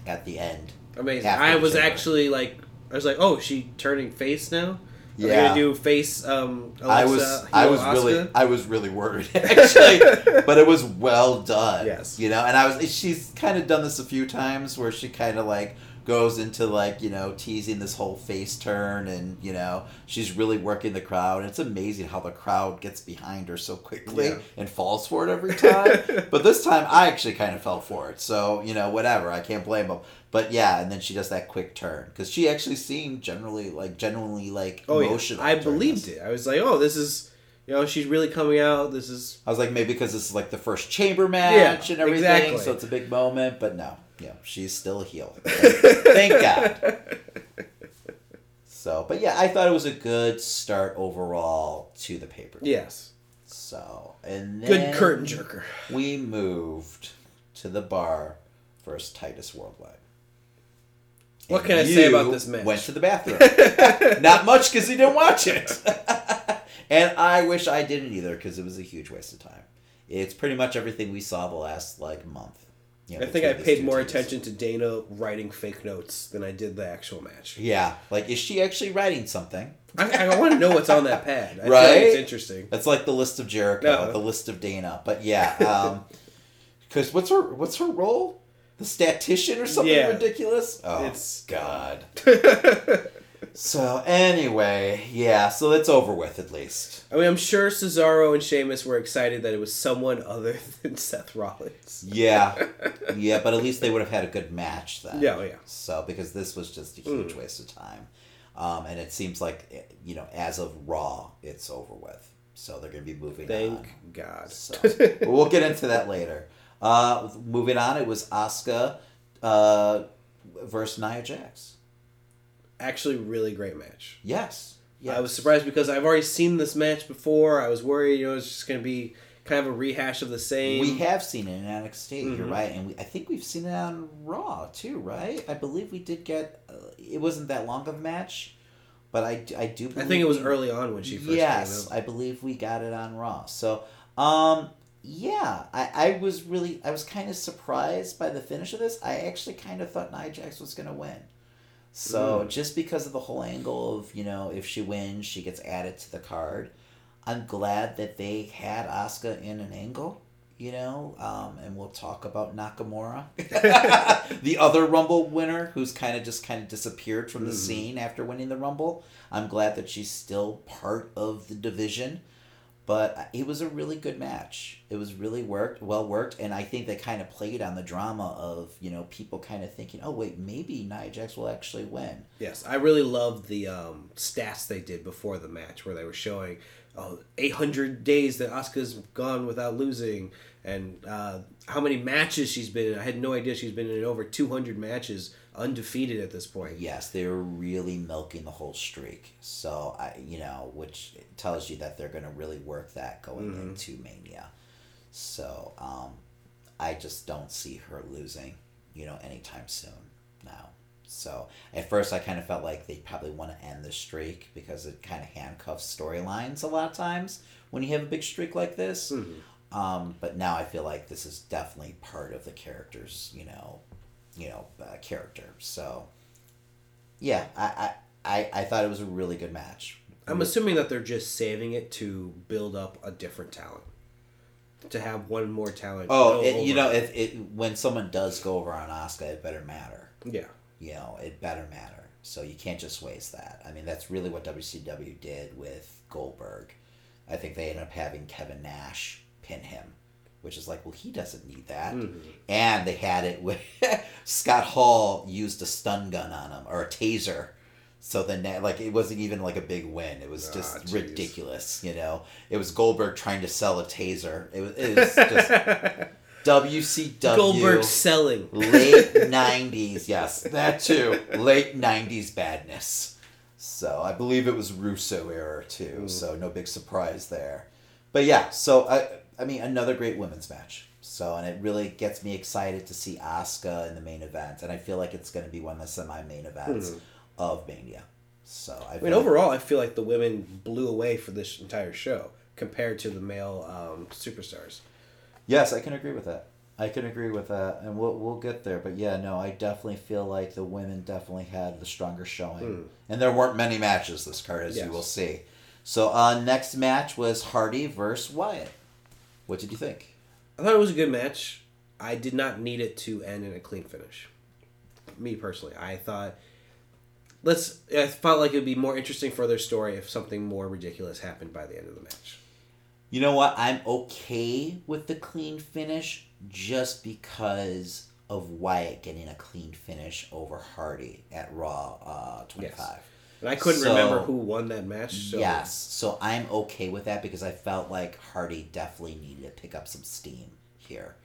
at the end? Amazing. I was actually like I was like oh is she turning face now. Are Yeah. gonna do face um Alexa, I was I was really I was really worried actually, but it was well done. Yes. you know, and I was she's kind of done this a few times where she kind of like goes into like you know teasing this whole face turn and you know she's really working the crowd. It's amazing how the crowd gets behind her so quickly Yeah. and falls for it every time. but this time I actually kind of fell for it. So you know whatever I can't blame them. But yeah, and then she does that quick turn because she actually seemed generally like genuinely like Oh yeah, emotional. I believed this. it. I was like oh this is you know she's really coming out. This is I was like, maybe because this is like the first chamber match Yeah, and everything, exactly. so it's a big moment. But no, yeah, she's still a heel. Thank God. So, but yeah, I thought it was a good start overall to the paper. yes, So, and good curtain jerker. We moved to the bar versus Titus Worldwide. What can I say about this match? Went to the bathroom. Not much because he didn't watch it. and I wish I didn't either because it was a huge waste of time. It's pretty much everything we saw the last like month. You know, I think I paid more teams. attention to Dana writing fake notes than I did the actual match. Yeah, like is she actually writing something? I, I want to know what's on that pad. I Right? it's interesting. That's like the list of Jericho, No. the list of Dana. But yeah, um, because what's her what's her role? The statistician or something Yeah. ridiculous? Oh, It's- God. so anyway, yeah. So it's over with at least. I mean, I'm sure Cesaro and Sheamus were excited that it was someone other than Seth Rollins. Yeah, yeah. But at least they would have had a good match then. Yeah, oh, yeah. So because this was just a huge waste of time, um, and it seems like you know as of Raw, it's over with. So they're going to be moving Thank on. God. So we'll get into that later. Uh, moving on, it was Asuka uh, versus Nia Jax. Actually, really great match. Yes. yes. I was surprised because I've already seen this match before. I was worried, you know, it's just going to be kind of a rehash of the same. We have seen it in NXT. You're Mhm. right, and we, I think we've seen it on Raw too, right? I believe we did get. Uh, it wasn't that long of a match, but I, I do. I think it was we- early on when she first yes, came out. I believe we got it on Raw. So, um, yeah, I, I was really, I was kind of surprised by the finish of this. I actually kind of thought Nia Jax was gonna win. So Mm. just because of the whole angle of you know if she wins she gets added to the card, I'm glad that they had Asuka in an angle. You know, um, and we'll talk about Nakamura, the other Rumble winner, who's kind of just kind of disappeared from the Mhm. scene after winning the Rumble. I'm glad that she's still part of the division, but it was a really good match. It was really worked, well worked, and I think they kind of played on the drama of you know people kind of thinking, oh wait, maybe Nia Jax will actually win. Yes, I really loved the um, stats they did before the match where they were showing oh, 800 days that Asuka's gone without losing and uh, how many matches she's been in. I had no idea she's been in over 200 matches undefeated at this point. Yes, they were really milking the whole streak. So I, you know, which tells you that they're going to really work that going Mhm. into Mania. So um, I just don't see her losing, you know, anytime soon now. So at first, I kind of felt like they probably want to end the streak because it kind of handcuffs storylines a lot of times when you have a big streak like this. Mhm. Um, but now I feel like this is definitely part of the character's, you know, you know, uh, character. So, yeah, I, I, I, I thought it was a really good match. I'm assuming that they're just saving it to build up a different talent. To have one more talent. Oh, it, you know, if it when someone does go over on Asuka, it better matter. Yeah. You know, it better matter. So you can't just waste that. I mean, that's really what WCW did with Goldberg. I think they ended up having Kevin Nash pin him, which is like, well, he doesn't need that. Mhm. And they had it with Scott Hall used a stun gun on him or a taser. So then, like, it wasn't even like a big win. It was Ah, just ridiculous. You know, it was Goldberg trying to sell a taser. It was, it was just WCW Goldberg selling. late '90s. Yes, that too. Late '90s badness. So I believe it was Russo era too. So no big surprise there. But yeah, so I I mean another great women's match. So and it really gets me excited to see Asuka in the main event, and I feel like it's going to be one of the semi-main events of Mania. So I, I mean, like- overall, I feel like the women blew away for this entire show compared to the male um, superstars. Yes, I can agree with that. I can agree with that, and we'll we'll get there. But yeah, no, I definitely feel like the women definitely had the stronger showing, Hmm. and there weren't many matches this card, as Yes. you will see. So, uh, next match was Hardy versus Wyatt. What did you think? I thought it was a good match. I did not need it to end in a clean finish. Me personally, I thought let's. I felt like it would be more interesting for their story if something more ridiculous happened by the end of the match. You know what? I'm okay with the clean finish just because of Wyatt getting a clean finish over Hardy at Raw uh, 25. And I couldn't So- remember who won that match. So Yes, so I'm okay with that because I felt like Hardy definitely needed to pick up some steam here.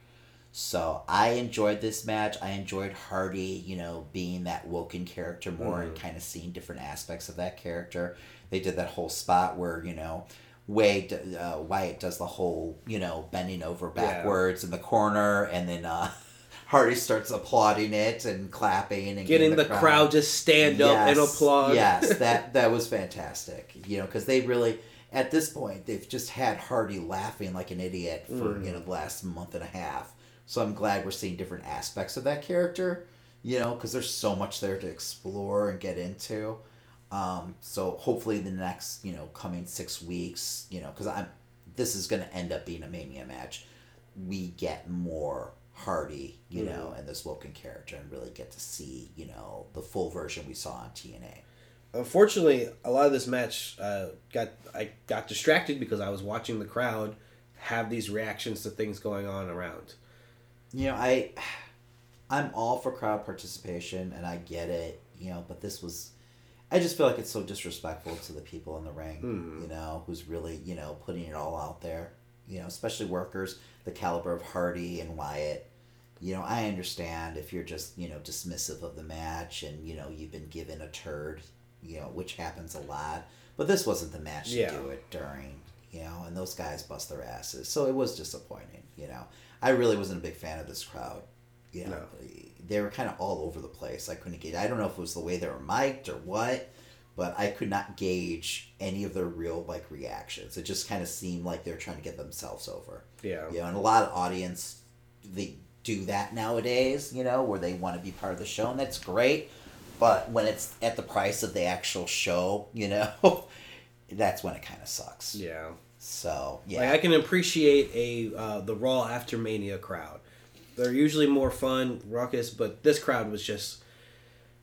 So I enjoyed this match. I enjoyed Hardy, you know, being that Woken character more and kind of seeing different aspects of that character. They did that whole spot where you know, Wade uh, Wyatt does the whole you know bending over backwards in the corner, and then uh, Hardy starts applauding it and clapping and getting the, crowd. to stand up and applaud. Yes, that that was fantastic. You know, because they really at this point they've just had Hardy laughing like an idiot for Mm. you know the last month and a half So I'm glad we're seeing different aspects of that character, you know, because there's so much there to explore and get into. Um, so hopefully the next, you know, coming six weeks, you know, because I'm, this is going to end up being a Mania match. We get more Hardy, you know, and this Woken character, and really get to see, you know, the full version we saw on TNA. Unfortunately, a lot of this match uh, got I got distracted because I was watching the crowd have these reactions to things going on around. you know i i'm all for crowd participation and i get it you know but this was i just feel like it's so disrespectful to the people in the ring you know who's really you know putting it all out there you know especially workers the caliber of hardy and wyatt you know i understand if you're just you know dismissive of the match and you know you've been given a turd you know which happens a lot but this wasn't the match Yeah. to do it during you know and those guys bust their asses. So it was disappointing you know. I really wasn't a big fan of this crowd you know. No. they were kind of all over the place. I couldn't gauge i don't know if it was the way they were mic'd or what but i could not gauge any of their real like reactions. It just kind of seemed like they were trying to get themselves over Yeah. you know and a lot of audience they do that nowadays you know where they want to be part of the show and that's great but when it's at the price of the actual show you know that's when it kind of sucks Yeah. so yeah Like I can appreciate a uh, the Raw after Mania crowd. They're usually more fun, ruckus, but this crowd was just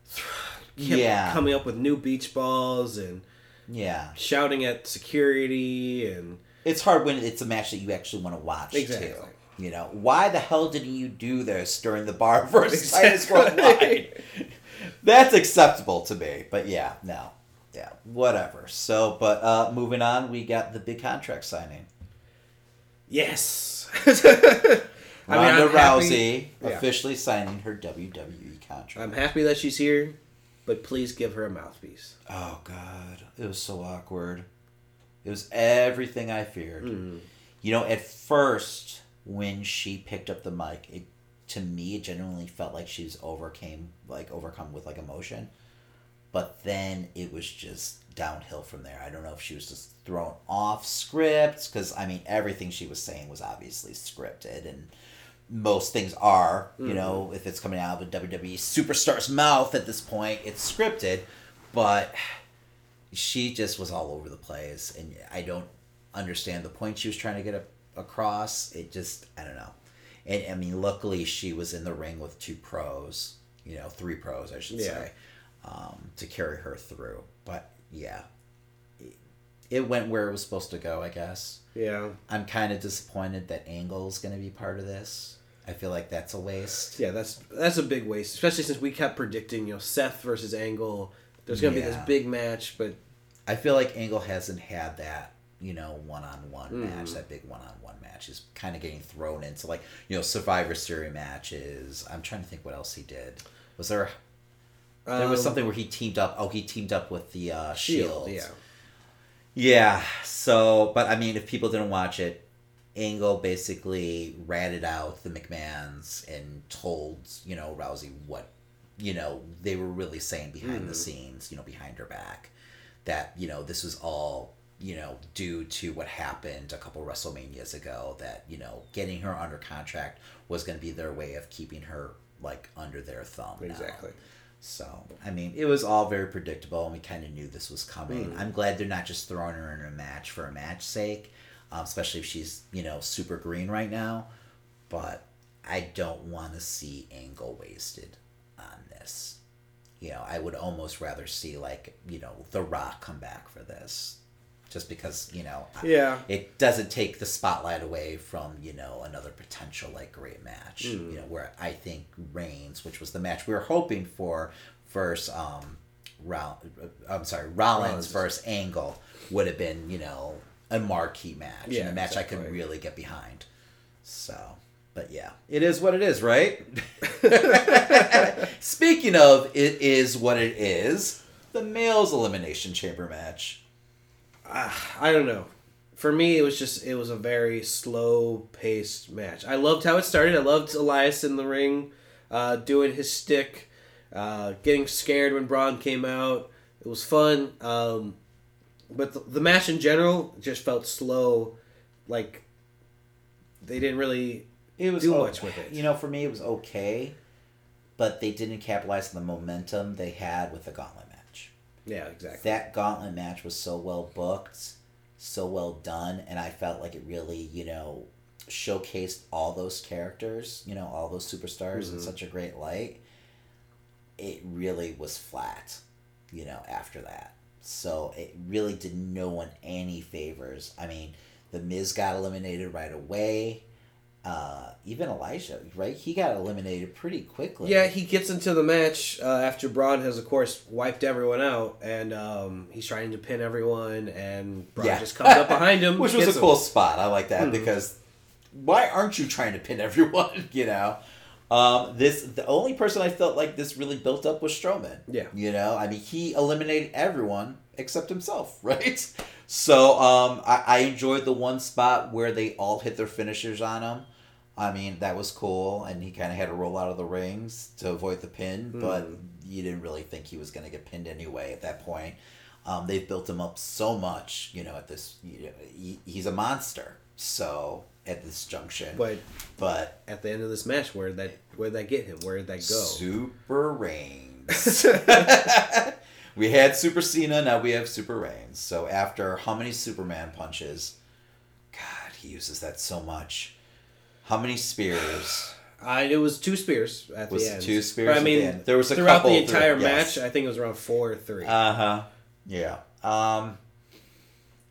Yeah. coming up with new beach balls and yeah shouting at security and it's hard when it's a match that you actually want to watch Exactly. too. You know, why the hell didn't you do this during the bar versus Exactly. Worldwide? That's acceptable to me, but yeah, no, yeah, whatever. So, but uh, moving on, we got the big contract signing. yes. Ronda I'm Rousey Yeah. officially signing her WWE contract. I'm happy that she's here, but please give her a mouthpiece. Oh God, it was so awkward. It was everything I feared. Mm-hmm. You know, at first when she picked up the mic, it to me it genuinely felt like she was overcame like overcome with like emotion. But then it was just downhill from there. I don't know if she was just thrown off script because I mean everything she was saying was obviously scripted and most things are, you mm-hmm. know, if it's coming out of a WWE superstar's mouth at this point, it's scripted, but she just was all over the place and I don't understand the point she was trying to get a, across. It just I don't know. And I mean luckily she was in the ring with two pros, you know, three pros I should Yeah. say, um, to carry her through. But yeah. it- went where it was supposed to go, I guess. Yeah. I'm kind of disappointed that Angle's going to be part of this. I feel like that's a waste. Yeah, that's that's a big waste, especially since we kept predicting, you know, Seth versus Angle. There's gonna be this big match, but I feel like Angle hasn't had that, you know, one on one Mm. match, that big one on one match. He's kind of getting thrown into like, you know, Survivor Series matches. I'm trying to think what else he did. Was there there was Um, something where he teamed up oh he teamed up with the uh Shield. Shield. Yeah. Yeah. So, but I mean, if people didn't watch it, Angle basically ratted out the McMahons and told you know Rousey what you know they were really saying behind the scenes, you know, behind her back, that you know this was all you know due to what happened a couple WrestleManias ago. That you know getting her under contract was going to be their way of keeping her like under their thumb. now. Exactly. So, I mean, it was all very predictable, and we kind of knew this was coming. Hmm. I'm glad they're not just throwing her in a match for a match sake, um, especially if she's, you know, super green right now. But I don't want to see Angle wasted on this. You know, I would almost rather see, like, you know, The Rock come back for this. Just because, you know, I- Yeah. it doesn't take the spotlight away from you know another potential like great match Hmm. you know where i think reigns which was the match we were hoping for versus um Roll- i'm sorry rollins, Rollins. versus angle would have been you know a marquee match Yeah, and a match i could exactly. really get behind so but yeah it is what it is right speaking of it is what it is the males elimination chamber match I don't know. For me, it was just it was a very slow paced match. I loved how it started. I loved Elias in the ring, uh, doing his stick, uh, getting scared when Braun came out. It was fun, um, but the, the match in general just felt slow. Like they didn't really it was do o- much with it. You know, for me, it was okay, but they didn't capitalize on the momentum they had with the gauntlet match. Yeah, exactly. That gauntlet match was so well booked, so well done, and I felt like it really, you know, showcased all those characters, you know, all those superstars in mm-hmm. such a great light. It really was flat, you know, after that. So it really did no one any favors. I mean, The Miz got eliminated right away. Uh, even Elijah, right? He got eliminated pretty quickly. Yeah, he gets into the match uh, after Braun has, of course, wiped everyone out, and um, he's trying to pin everyone, and Braun Yeah. just comes up behind him, which was a him. cool spot. I like that because why aren't you trying to pin everyone? You know, um, this the only person I felt like this really built up was Strowman. Yeah. you know, I mean, he eliminated everyone except himself, right? So um, I, I enjoyed the one spot where they all hit their finishers on him. I mean, that was cool, and he kind of had to roll out of the rings to avoid the pin, but you didn't really think he was going to get pinned anyway at that point. Um, they've built him up so much, you know, at this, you know, he, he's a monster. So at this junction, But but at the end of this match, where that where that get him? Where did that go? Super Reigns. we had Super Cena, now we have Super Reigns. So after how many Superman punches? God, he uses that so much. How many spears? I, it was two spears at Was the end. two spears But, I mean, the? There was a throughout couple the through- entire yes. match. I think it was around four or three. Uh huh. Yeah. Um.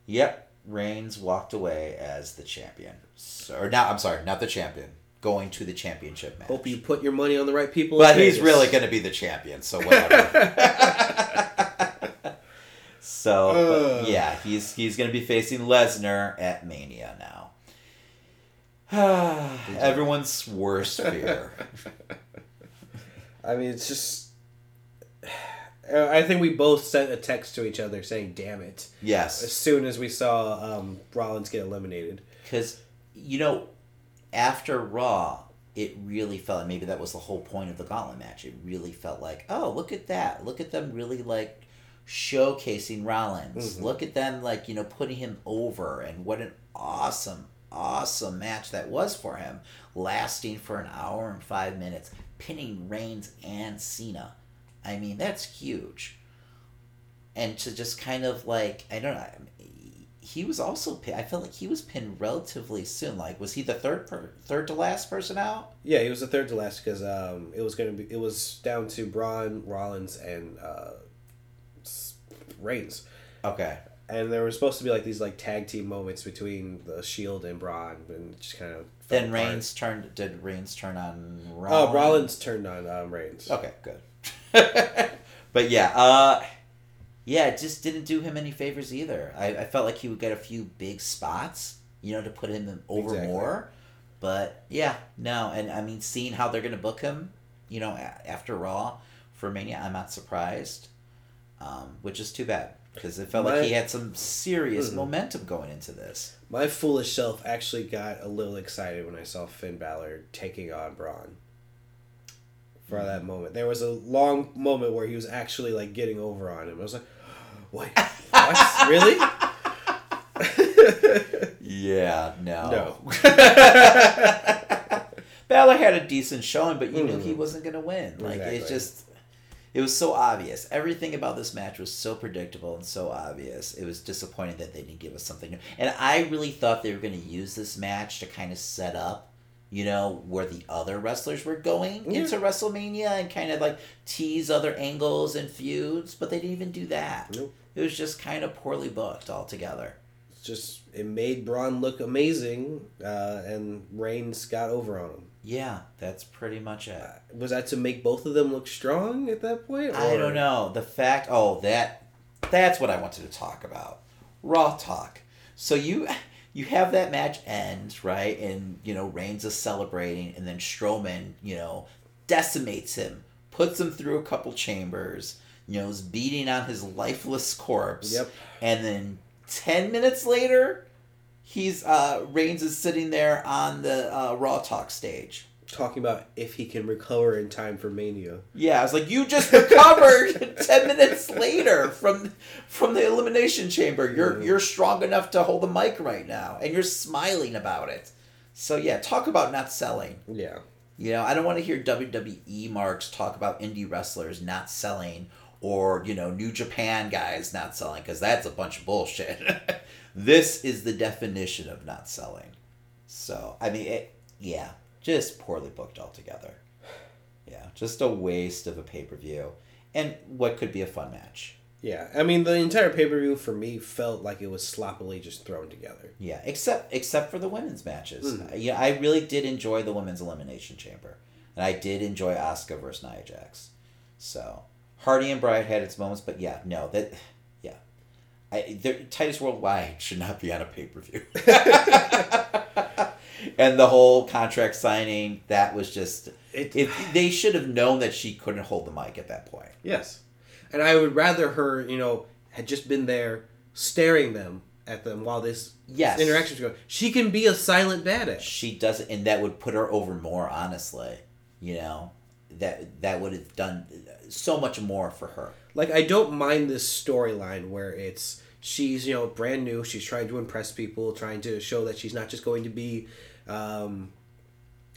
Yep. Reigns walked away as the champion. So, or not. I'm sorry, not the champion. Going to the championship match. Hope you put your money on the right people. But he's really going to be the champion, so whatever. so, yeah, he's he's going to be facing Lesnar at Mania now. Everyone's worst fear. I mean, it's just. I think we both sent a text to each other saying, "Damn it!" Yes. As soon as we saw um, Rollins get eliminated. because you know, after Raw, it really felt like maybe that was the whole point of the Gauntlet match. It really felt like, oh, look at that! Look at them really like showcasing Rollins. Look at them like you know putting him over, and what an awesome, awesome match that was for him, lasting for an hour and five minutes, pinning Reigns and Cena. I mean, that's huge. And to just kind of like I don't know, he was also pin- I felt like he was pinned relatively soon. Like, was he the third per- third to last person out? Yeah, he was the third to last because um, it was gonna be. It was down to Braun, Rollins, and uh, Reigns, Okay. And there were supposed to be like these like tag team moments between the Shield and Braun, and just kind of Then Reigns turned. Did Reigns turn on? Oh, Rollins? Rollins turned on um, Reigns. Okay, good. but yeah, uh, yeah, it just didn't do him any favors either. I, I felt like he would get a few big spots, you know, to put him over Exactly. more. But yeah, no, and I mean, seeing how they're gonna book him, you know, after Raw for Mania, I'm not surprised. Um, which is too bad because it felt My- like he had some serious Mhm. momentum going into this. My foolish self actually got a little excited when I saw Finn Balor taking on Braun. For Mm. that moment, there was a long moment where he was actually like getting over on him. I was like, "Wait, what? really?" Yeah, no. No. Balor had a decent showing, but you knew Mhm. he wasn't going to win. Like it's just, it was so obvious. Everything about this match was so predictable and so obvious. It was disappointing that they didn't give us something new. And I really thought they were going to use this match to kind of set up, you know, where the other wrestlers were going Yeah. into WrestleMania and kind of like tease other angles and feuds, but they didn't even do that. Nope. It was just kind of poorly booked altogether. just it made Braun look amazing, uh, and Reigns got over on him. Yeah, that's pretty much it. Uh, was that to make both of them look strong at that point? I don't know. The fact oh that that's what I wanted to talk about. Raw talk. So you you have that match end, right? And you know, Reigns is celebrating and then Strowman, you know, decimates him, puts him through a couple chambers, you know, is beating on his lifeless corpse. Yep. And then ten minutes later, he's uh Reigns is sitting there on the uh, Raw talk stage. Talking about if he can recover in time for Mania. Yeah, I was like, you just recovered ten minutes later from from the elimination chamber. You're Yeah. you're strong enough to hold the mic right now, and you're smiling about it. So yeah, talk about not selling. Yeah. You know, I don't want to hear WWE marks talk about indie wrestlers not selling or, you know, New Japan guys not selling because that's a bunch of bullshit. this is the definition of not selling. So, I mean, it, yeah, just poorly booked altogether. Yeah, just a waste of a pay per view and what could be a fun match. Yeah. I mean, the entire pay per view for me felt like it was sloppily just thrown together. Yeah, except except for the women's matches. Mm-hmm. Uh, yeah, I really did enjoy the women's elimination chamber, and I did enjoy Asuka versus Nia Jax. So Hardy and Bryant had its moments, but yeah, no, that I the Titus Worldwide should not be on a pay per view. and the whole contract signing that was just It- it, they should have known that she couldn't hold the mic at that point. Yes. And I would rather her, you know, had just been there staring them at them while this Yes. interaction's going. She can be a silent badass. she doesn't and that would put her over more honestly you know that that would have done so much more for her Like I don't mind this storyline where it's she's you know brand new. She's trying to impress people, trying to show that she's not just going to be, um,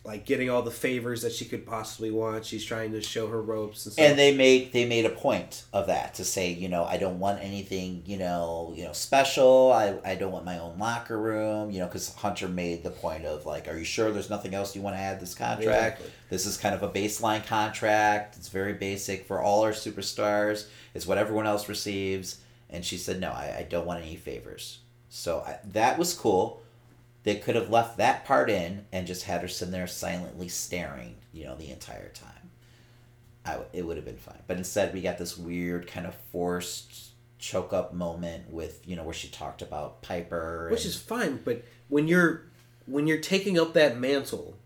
like getting all the favors that she could possibly want. She's trying to show her ropes and stuff. and they made they made a point of that to say you know i don't want anything you know you know special i, I don't want my own locker room you know because hunter made the point of like are you sure there's nothing else you want to add to this contract Exactly. this is kind of a baseline contract it's very basic for all our superstars it's what everyone else receives and she said no i, I don't want any favors so I, that was cool they could have left that part in and just had her sitting there silently staring you know the entire time I it would have been fine. But instead, we got this weird kind of forced choke up moment with you know where she talked about Piper, which and- is fine. But when you're when you're taking up that mantle,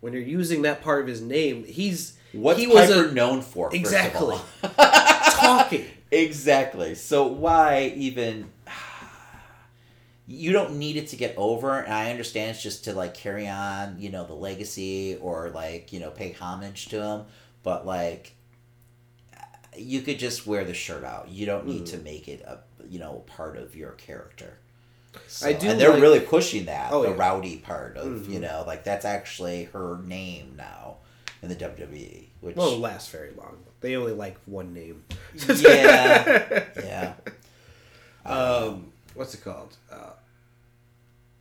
when you're using that part of his name, he's what he was Piper a, known for? exactly talking. Exactly. So why even? You don't need it to get over, and I understand it's just to like carry on, you know, the legacy or like you know pay homage to him. But like, you could just wear the shirt out. You don't need Mm. to make it a you know part of your character. So, I do and they're like- really pushing that Oh, the yeah. rowdy part of you Mhm. know like that's actually her name now in the WWE. Which Won't last very long. They only like one name. yeah, yeah. um, what's it called? Uh,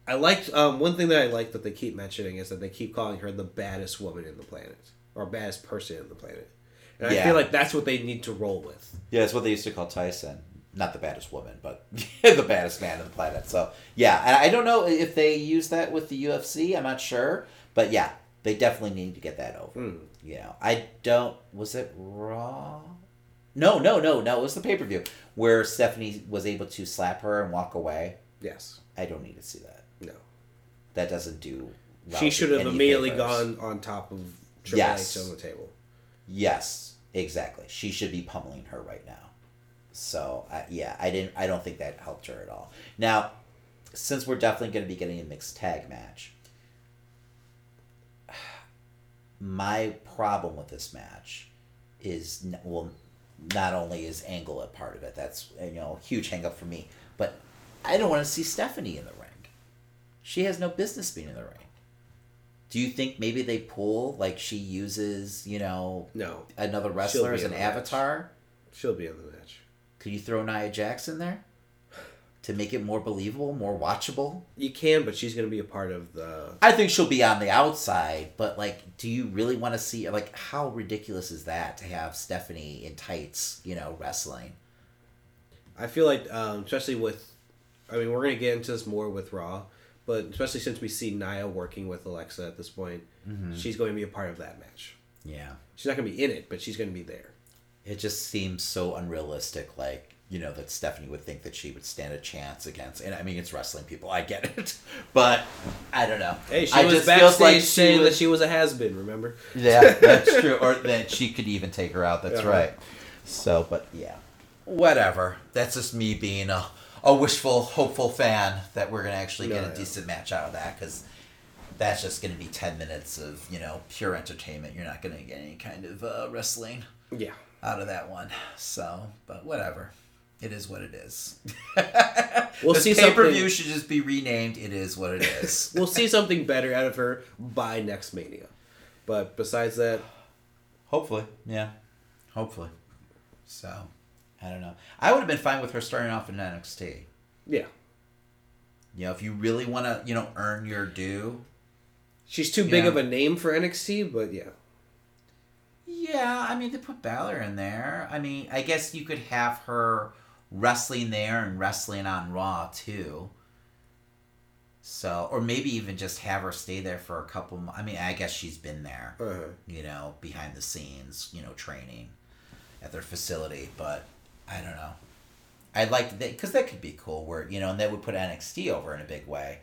I liked um, one thing that I like that they keep mentioning is that they keep calling her the baddest woman in the planet or baddest person in the planet, and I feel like that's what they need to roll with. Yeah, it's what they used to call Tyson. Not the baddest woman, but the baddest man on the planet. So yeah, and I don't know if they use that with the UFC. I'm not sure, but yeah, they definitely need to get that over. Mm. You know, I don't. Was it Raw? No, no, no, no. It was the pay per view where Stephanie was able to slap her and walk away. Yes, I don't need to see that. no. That doesn't do. She should have immediately favors. gone on top of Triple Yes. H on the table. Yes, exactly. She should be pummeling her right now. So uh, yeah, I didn't. I don't think that helped her at all. Now, since we're definitely going to be getting a mixed tag match, my problem with this match is well, not only is Angle a part of it. That's you know a huge hang up for me, but I don't want to see Stephanie in the ring. She has no business being in the ring. Do you think maybe they pull like she uses you know No, another wrestler as an the match. avatar? she'll be in the match. Could you throw Nia Jax in there to make it more believable, more watchable? You can, but she's going to be a part of the. I think she'll be on the outside, but like, do you really want to see like how ridiculous is that to have Stephanie in tights, you know, wrestling? I feel like, um, especially with, I mean, we're gonna get into this more with Raw, but especially since we see Nia working with Alexa at this point, Mm-hmm. she's going to be a part of that match. Yeah, She's not gonna be in it, but she's gonna be there. it just seems so unrealistic. Like you know that Stephanie would think that she would stand a chance against, and I mean it's wrestling people, I get it, but I don't know. Hey, she I was backstage like she saying was- that she was a has been. Remember? Yeah, that's true. Or that she could even take her out. That's Yeah. right. So, but yeah, whatever. That's just me being a, a wishful, hopeful fan that we're gonna actually get No, a yeah. decent match out of that because that's just gonna be ten minutes of you know pure entertainment. You're not gonna get any kind of uh, wrestling Yeah. out of that one. So, but whatever. It is what it is. We'll this see pay per view should just be renamed. It is what it is. We'll see something better out of her by next Mania. But besides that, Hopefully, yeah. Hopefully. So, I don't know. I would have been fine with her starting off in NXT. yeah. You know, if you really want to, you know, earn your due. She's too big Yeah. of a name for NXT, but yeah. Yeah, I mean, they put Balor in there. I mean, I guess you could have her wrestling there and wrestling on Raw too. So, or maybe even just have her stay there for a couple. I mean, I guess she's been there, Uh-huh. you know, behind the scenes, you know, training at their facility. But I don't know. I'd like that because that could be cool. Where you know, and that would put NXT over in a big way,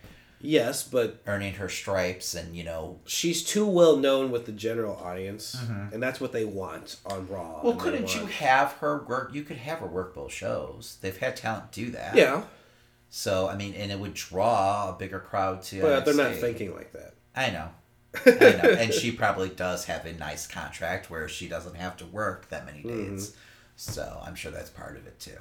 Yes, but earning her stripes and you know. she's too well known with the general audience, and that's what they want on Raw. Mm-hmm. Well, couldn't you have her work? You could have her work both shows. They've had talent do that. Yeah, So I mean, and it would draw a bigger crowd to. but they're not thinking like that. I know. I know, and she probably does have a nice contract where she doesn't have to work that many Mm-hmm. days. So I'm sure that's part of it too.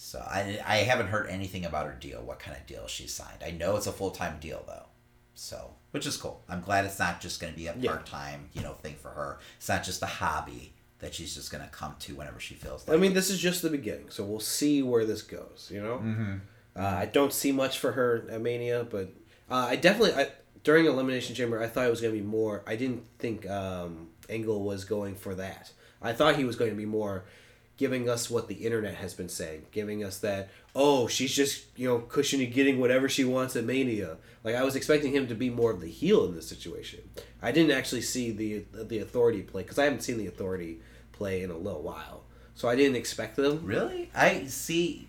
So I I haven't heard anything about her deal. What kind of deal she signed? I know it's a full time deal though. So which is cool. I'm glad it's not just going to be a part time you know thing for her. It's not just a hobby that she's just going to come to whenever she feels like. I mean, this is just the beginning, so we'll see where this goes. You know, mm-hmm. uh, I don't see much for her at Mania, but uh, I definitely I, during Elimination Chamber I thought it was going to be more. I didn't think um, Angle was going for that. I thought he was going to be more giving us what the internet has been saying, giving us that oh she's just you know cushiony getting whatever she wants at Mania. Like I was expecting him to be more of the heel in this situation. I didn't actually see the the Authority play because I haven't seen the Authority play in a little while, so I didn't expect them. Really? I see.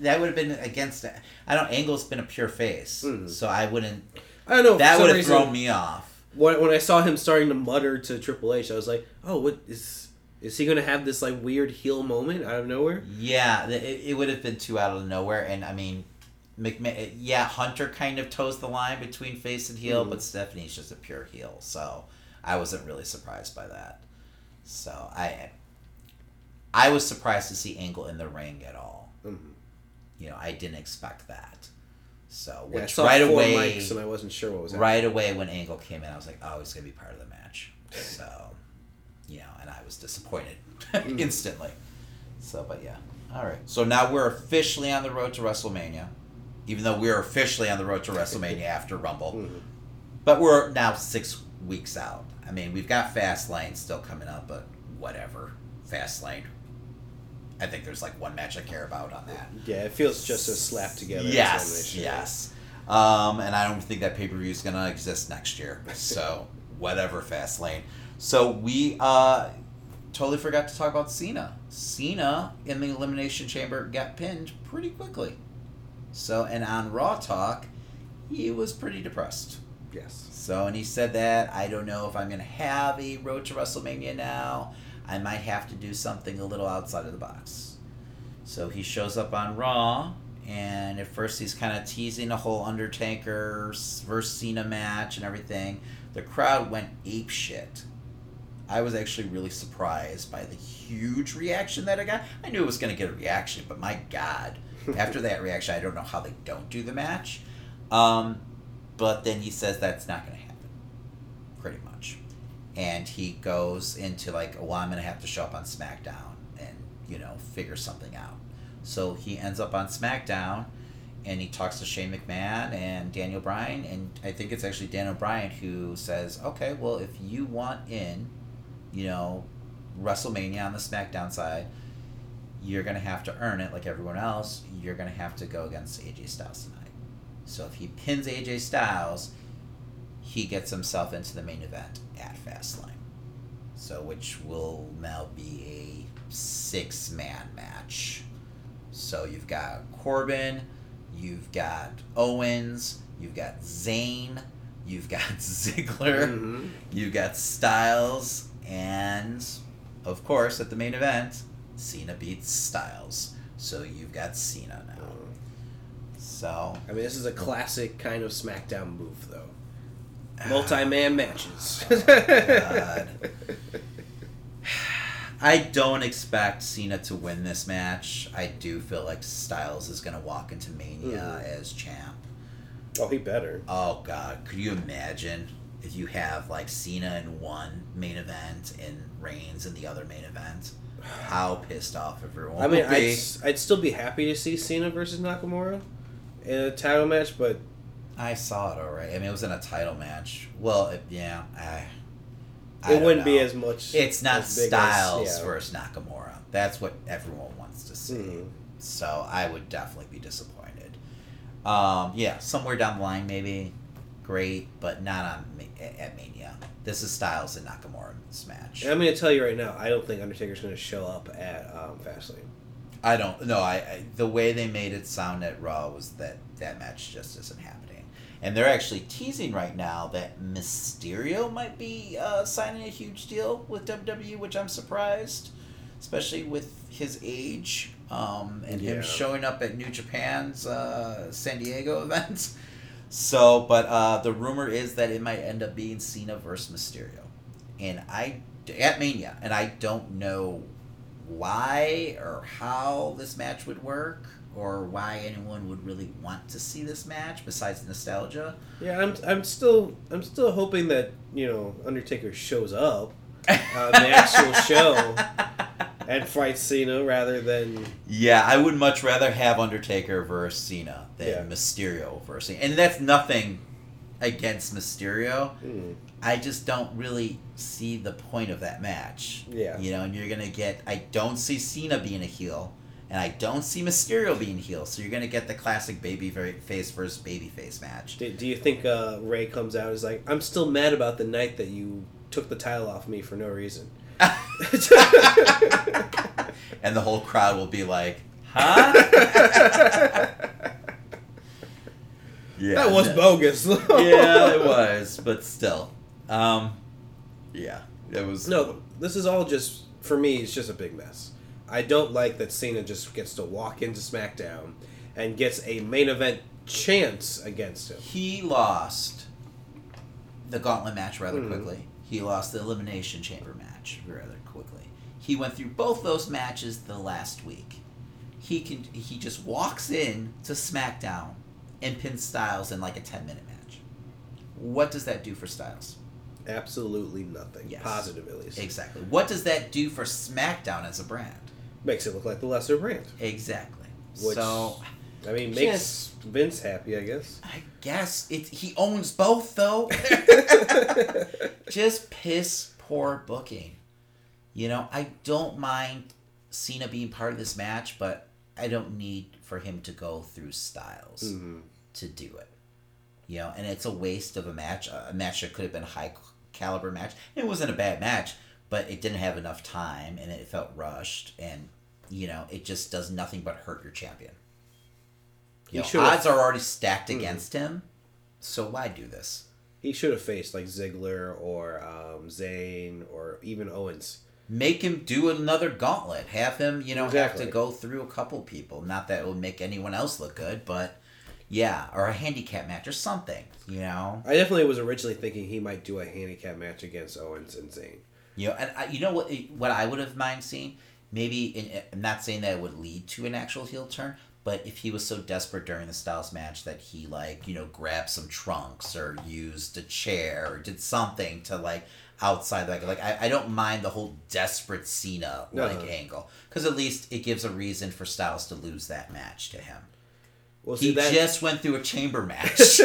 That would have been against. I don't. Angle's been a pure face, hmm. so I wouldn't. I don't know. That would have thrown me off. When, when I saw him starting to mutter to Triple H, I was like, "Oh, what is is he going to have this like weird heel moment out of nowhere?" Yeah, it, it would have been too out of nowhere, and I mean, McMahon. Yeah, Hunter kind of toes the line between face and heel, but Stephanie's just a pure heel, so I wasn't really surprised by that. So I, I was surprised to see Angle in the ring at all. Mhm. You know, I didn't expect that. So Yeah, which saw right away, mics and I wasn't sure what was happening. right away when Angle came in, I was like, oh, he's gonna be part of the match. So, you know, and I was disappointed instantly. So, but yeah, all right. So now we're officially on the road to WrestleMania, even though we're officially on the road to WrestleMania after Rumble, but we're now six weeks out. I mean, we've got Fastlane still coming up, but whatever, Fastlane. I think there's like one match I care about on that. Yeah, it feels just as slapped together. Yes, yes. Um, and I don't think that pay per view is gonna exist next year. So whatever, Fastlane. So we uh, totally forgot to talk about Cena. Cena in the Elimination Chamber got pinned pretty quickly. So and on Raw Talk, he was pretty depressed. Yes. So, and he said that I don't know if I'm going to have a road to WrestleMania now. I might have to do something a little outside of the box. So he shows up on Raw, and at first he's kind of teasing the whole Undertaker versus Cena match and everything. The crowd went ape shit. I was actually really surprised by the huge reaction that I got. I knew it was going to get a reaction, but my God, after that reaction, I don't know how they don't do the match. Um, but then he says that's not going to happen, pretty much. And he goes into like, well, I'm going to have to show up on SmackDown and, you know, figure something out. So he ends up on SmackDown and he talks to Shane McMahon and Daniel Bryan. And I think it's actually Daniel Bryan who says, okay, well, if you want in, you know, WrestleMania on the SmackDown side, you're going to have to earn it like everyone else. You're going to have to go against AJ Styles tonight. So if he pins AJ Styles, he gets himself into the main event at Fastlane. So which will now be a six man match. So you've got Corbin, you've got Owens, you've got Zayn, you've got Ziggler, Mhm. you've got Styles, and of course at the main event, Cena beats Styles. So you've got Cena now. So I mean, this is a classic kind of SmackDown move, though. Ah. Multi-man matches. Oh, God. I don't expect Cena to win this match. I do feel like Styles is going to walk into Mania hmm. as champ. Oh, he better. Oh God, could you imagine if you have like Cena in one main event and Reigns in the other main event? How pissed off everyone I mean, would be. I'd, I'd still be happy to see Cena versus Nakamura in a title match, but I saw it already. I mean, it was in a title match. Well, it, yeah, I. I it wouldn't be as much. It's not big as- Styles yeah. versus Nakamura. That's what everyone wants to see. Mhm. So I would definitely be disappointed. Um, yeah, somewhere down the line, maybe. Great, but not on at at Mania. This is Styles and Nakamura in this match. I'm going to tell you right now, I don't think Undertaker's going to show up at um, Fastlane. I don't know. I, I the way they made it sound at Raw was that that match just isn't happening, and they're actually teasing right now that Mysterio might be uh, signing a huge deal with WWE, which I'm surprised, especially with his age um, and Yeah. him showing up at New Japan's uh, San Diego event. So, but uh, the rumor is that it might end up being Cena versus Mysterio, and I at Mania, and I don't know why or how this match would work or why anyone would really want to see this match besides nostalgia. Yeah, I'm, I'm still I'm still hoping that you know Undertaker shows up on the actual show and fight Cena rather than Yeah, I would much rather have Undertaker versus Cena than Yeah. Mysterio versus Cena. And that's nothing against Mysterio. mm, I just don't really see the point of that match. Yeah. You know, and you're going to get I don't see Cena being a heel and I don't see Mysterio being heel. So you're going to get the classic baby face versus baby face match. Do, do you think uh, Ray comes out and is like, I'm still mad about the night that you took the title off me for no reason? and the whole crowd will be like, "Huh?" yeah, that was no- bogus. yeah, it was, but still, um, yeah, it was. No, this is all just for me. It's just a big mess. I don't like that Cena just gets to walk into SmackDown and gets a main event chance against him. he lost the gauntlet match rather Mhm. quickly. He lost the elimination chamber match rather quickly. He went through both those matches the last week. He can he just walks in to SmackDown and pins Styles in like a ten minute match. What does that do for Styles? Absolutely nothing. Yes. Positive, at least. Exactly. What does that do for SmackDown as a brand? Makes it look like the lesser brand. Exactly. Which- so I mean, makes Vince happy, I guess. I guess it he owns both though. Just piss poor booking. You know, I don't mind Cena being part of this match, but I don't need for him to go through Styles Mhm. to do it. You know, and it's a waste of a match. A match that could have been a high caliber match. It wasn't a bad match, but it didn't have enough time and it felt rushed and you know, it just does nothing but hurt your champion. You know, odds are already stacked Hmm. against him, so why do this? He should have faced like Ziggler or um, Zayn or even Owens. Make him do another gauntlet. Have him, you know, have to go through a couple people. Not that it would make anyone else look good, but yeah, or a handicap match or something. You know, I definitely was originally thinking he might do a handicap match against Owens and Zayn. you know, and I, you know what? Eh, what I would have mind seeing, maybe. In, eh, I'm not saying that it would lead to an actual heel turn, but if he was so desperate during the Styles match that he like, you know, grabbed some trunks or used a chair or did something to like outside like like I, I don't mind the whole desperate Cena like Uh-huh. angle because at least it gives a reason for Styles to lose that match to him. Well, He see that. just went through a chamber match.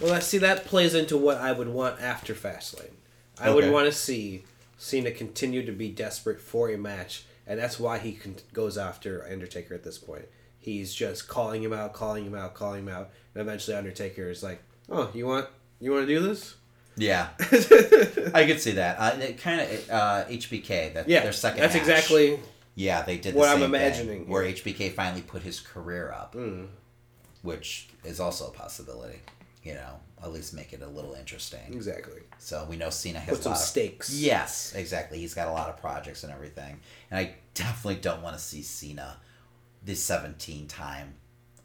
well, that, see that plays into what I would want after Fastlane. I would want to see Cena continue to be desperate for a match, and that's why he con- goes after Undertaker at this point. He's just calling him out, calling him out, calling him out, and eventually Undertaker is like, "Oh, you want you want to do this?" Yeah, I could see that. Uh, it kind of uh, HBK that Yeah, their second. that's match. exactly Yeah, they did the what I'm imagining where. HBK finally put his career up, Mm. which is also a possibility. You know, at least make it a little interesting. exactly. So we know Cena has Put a some of- stakes. Yes, exactly. He's got a lot of projects and everything, and I definitely don't want to see Cena, the seventeen-time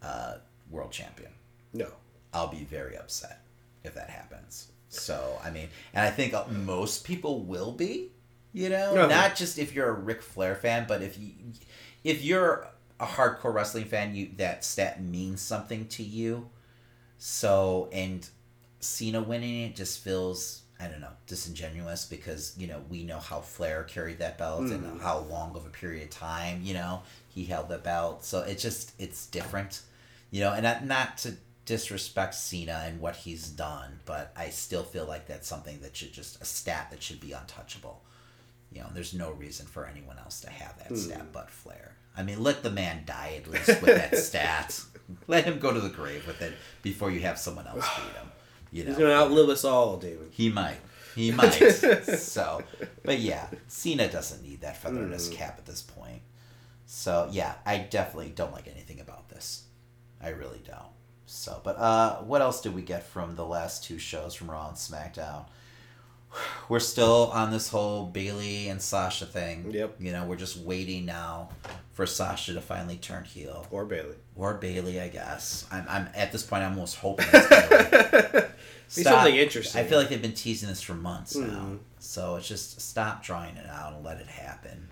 uh, world champion. No, I'll be very upset if that happens. So I mean, and I think uh, most people will be, You know, No. not just if you're a Ric Flair fan, but if you if you're a hardcore wrestling fan, you that stat means something to you. So and Cena winning it just feels I don't know disingenuous because you know we know how Flair carried that belt and how long of a period of time you know he held that belt. So it just it's different, you know, and not, not to disrespect Cena and what he's done, but I still feel like that's something that should just a stat that should be untouchable. You know, there's no reason for anyone else to have that hmm. stat but Flair. I mean, let the man die at least with that stat. Let him go to the grave with it before you have someone else beat him. You know, He's gonna outlive us all, David. he might. He might. so, but yeah, Cena doesn't need that feather in his hmm. cap at this point. So yeah, I definitely don't like anything about this. I really don't. So, but uh, what else did we get from the last two shows from Raw and SmackDown? We're still on this whole Bayley and Sasha thing. Yep. You know, we're just waiting now for Sasha to finally turn heel Or Bayley. or Bayley, I guess. I'm, I'm at this point. I'm almost hoping it's Bayley. Be something interesting. I feel like they've been teasing this for months now. Mhm. So it's just stop drawing it out and let it happen.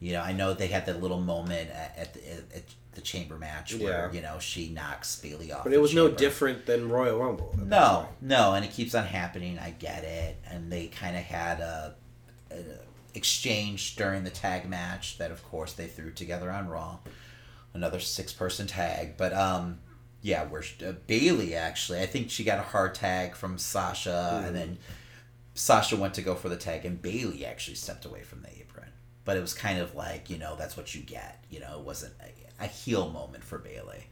You know, I know they had that little moment at, at, the, at the chamber match where Yeah. you know she knocks Bayley off. But it was no different than Royal Rumble. No, no, and it keeps on happening. I get it, and they kind of had a, a exchange during the tag match that, of course, they threw together on Raw, another six-person tag. But um, yeah, where uh, Bayley actually, I think she got a hard tag from Sasha, and then Sasha went to go for the tag, and Bayley actually stepped away from the apron. But it was kind of like you know that's what you get. You know, it wasn't a, a heel moment for Bayley.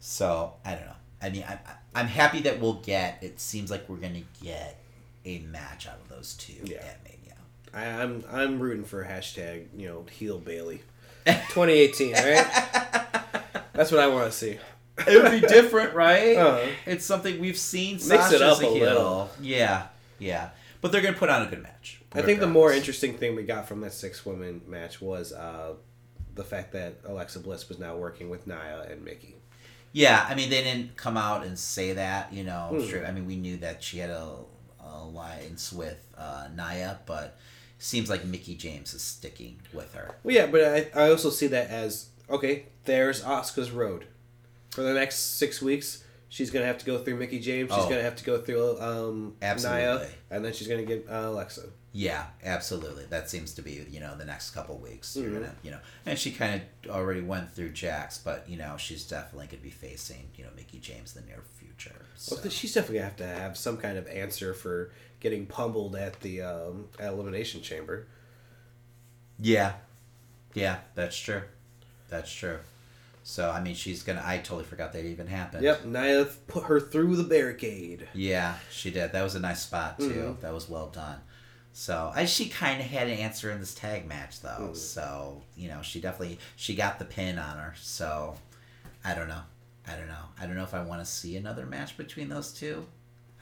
So I don't know. I mean, I'm I'm happy that we'll get. It seems like we're gonna get a match out of those two Yeah. at Mania. I, I'm I'm rooting for hashtag you know heel Bayley, 2018. Right. That's what I want to see. It would be different, right? Uh-huh. It's something we've seen. Mix it Sasha's up a a little. Yeah, yeah. But they're gonna put on a good match. I think the more interesting thing we got from that six woman match was uh, the fact that Alexa Bliss was now working with Nia and Mickie. Yeah, I mean, they didn't come out and say that, you know. Hmm. Straight, I mean, we knew that she had a, alliance with uh, Nia, but seems like Mickie James is sticking with her. Well, yeah, but I, I also see that as okay. There's Asuka's road. For the next six weeks, she's gonna have to go through Mickie James. She's Oh. gonna have to go through um, Nia, Absolutely. and then she's gonna get uh, Alexa. Yeah, absolutely. That seems to be, you know, the next couple weeks. You're Mhm. gonna, you know, and she kind of already went through Jax, but you know, she's definitely gonna be facing, you know, Mickie James in the near future. So. Well, she's definitely gonna have to have some kind of answer for getting pummeled at the um, at elimination chamber. Yeah, yeah, that's true. That's true. So I mean, she's gonna. I totally forgot that even happened. Yep, Nia put her through the barricade. Yeah, she did. That was a nice spot too. Mhm. That was well done. So I, she kind of had an answer in this tag match though. Mhm. So you know, she definitely she got the pin on her. So I don't know. I don't know. I don't know if I want to see another match between those two.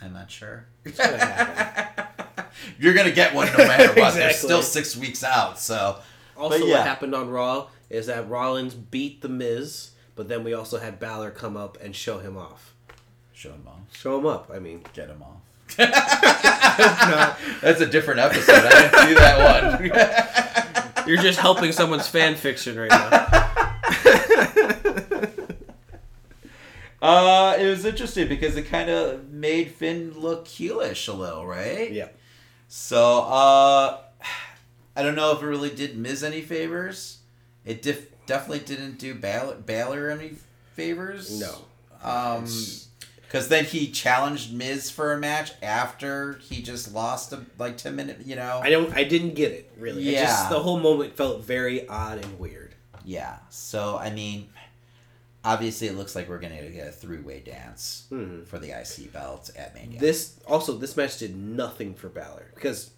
I'm not sure. gonna. You're gonna get one no matter what. They're still six weeks out. So Also, yeah. what happened on Raw is that Rollins beat the Miz, but then we also had Balor come up and show him off. show him off. Show him up. I mean, Get him off. That's a different episode. I didn't see that one. you're just helping someone's fan fiction right now. Uh, it was interesting because it kind of made Finn look heelish a little, right? yeah. So, uh, I don't know if it really did Miz any favors. It def- definitely didn't do Balor, Balor any favors. No. Um, because then he challenged Miz for a match after he just lost a, like ten minutes. You know. I don't. I didn't get it really. It just Yeah. the whole moment felt very odd and weird. Yeah. So I mean, obviously it looks like we're gonna get a three way dance Mhm. for the IC belt at Mania. This also this match did nothing for Balor because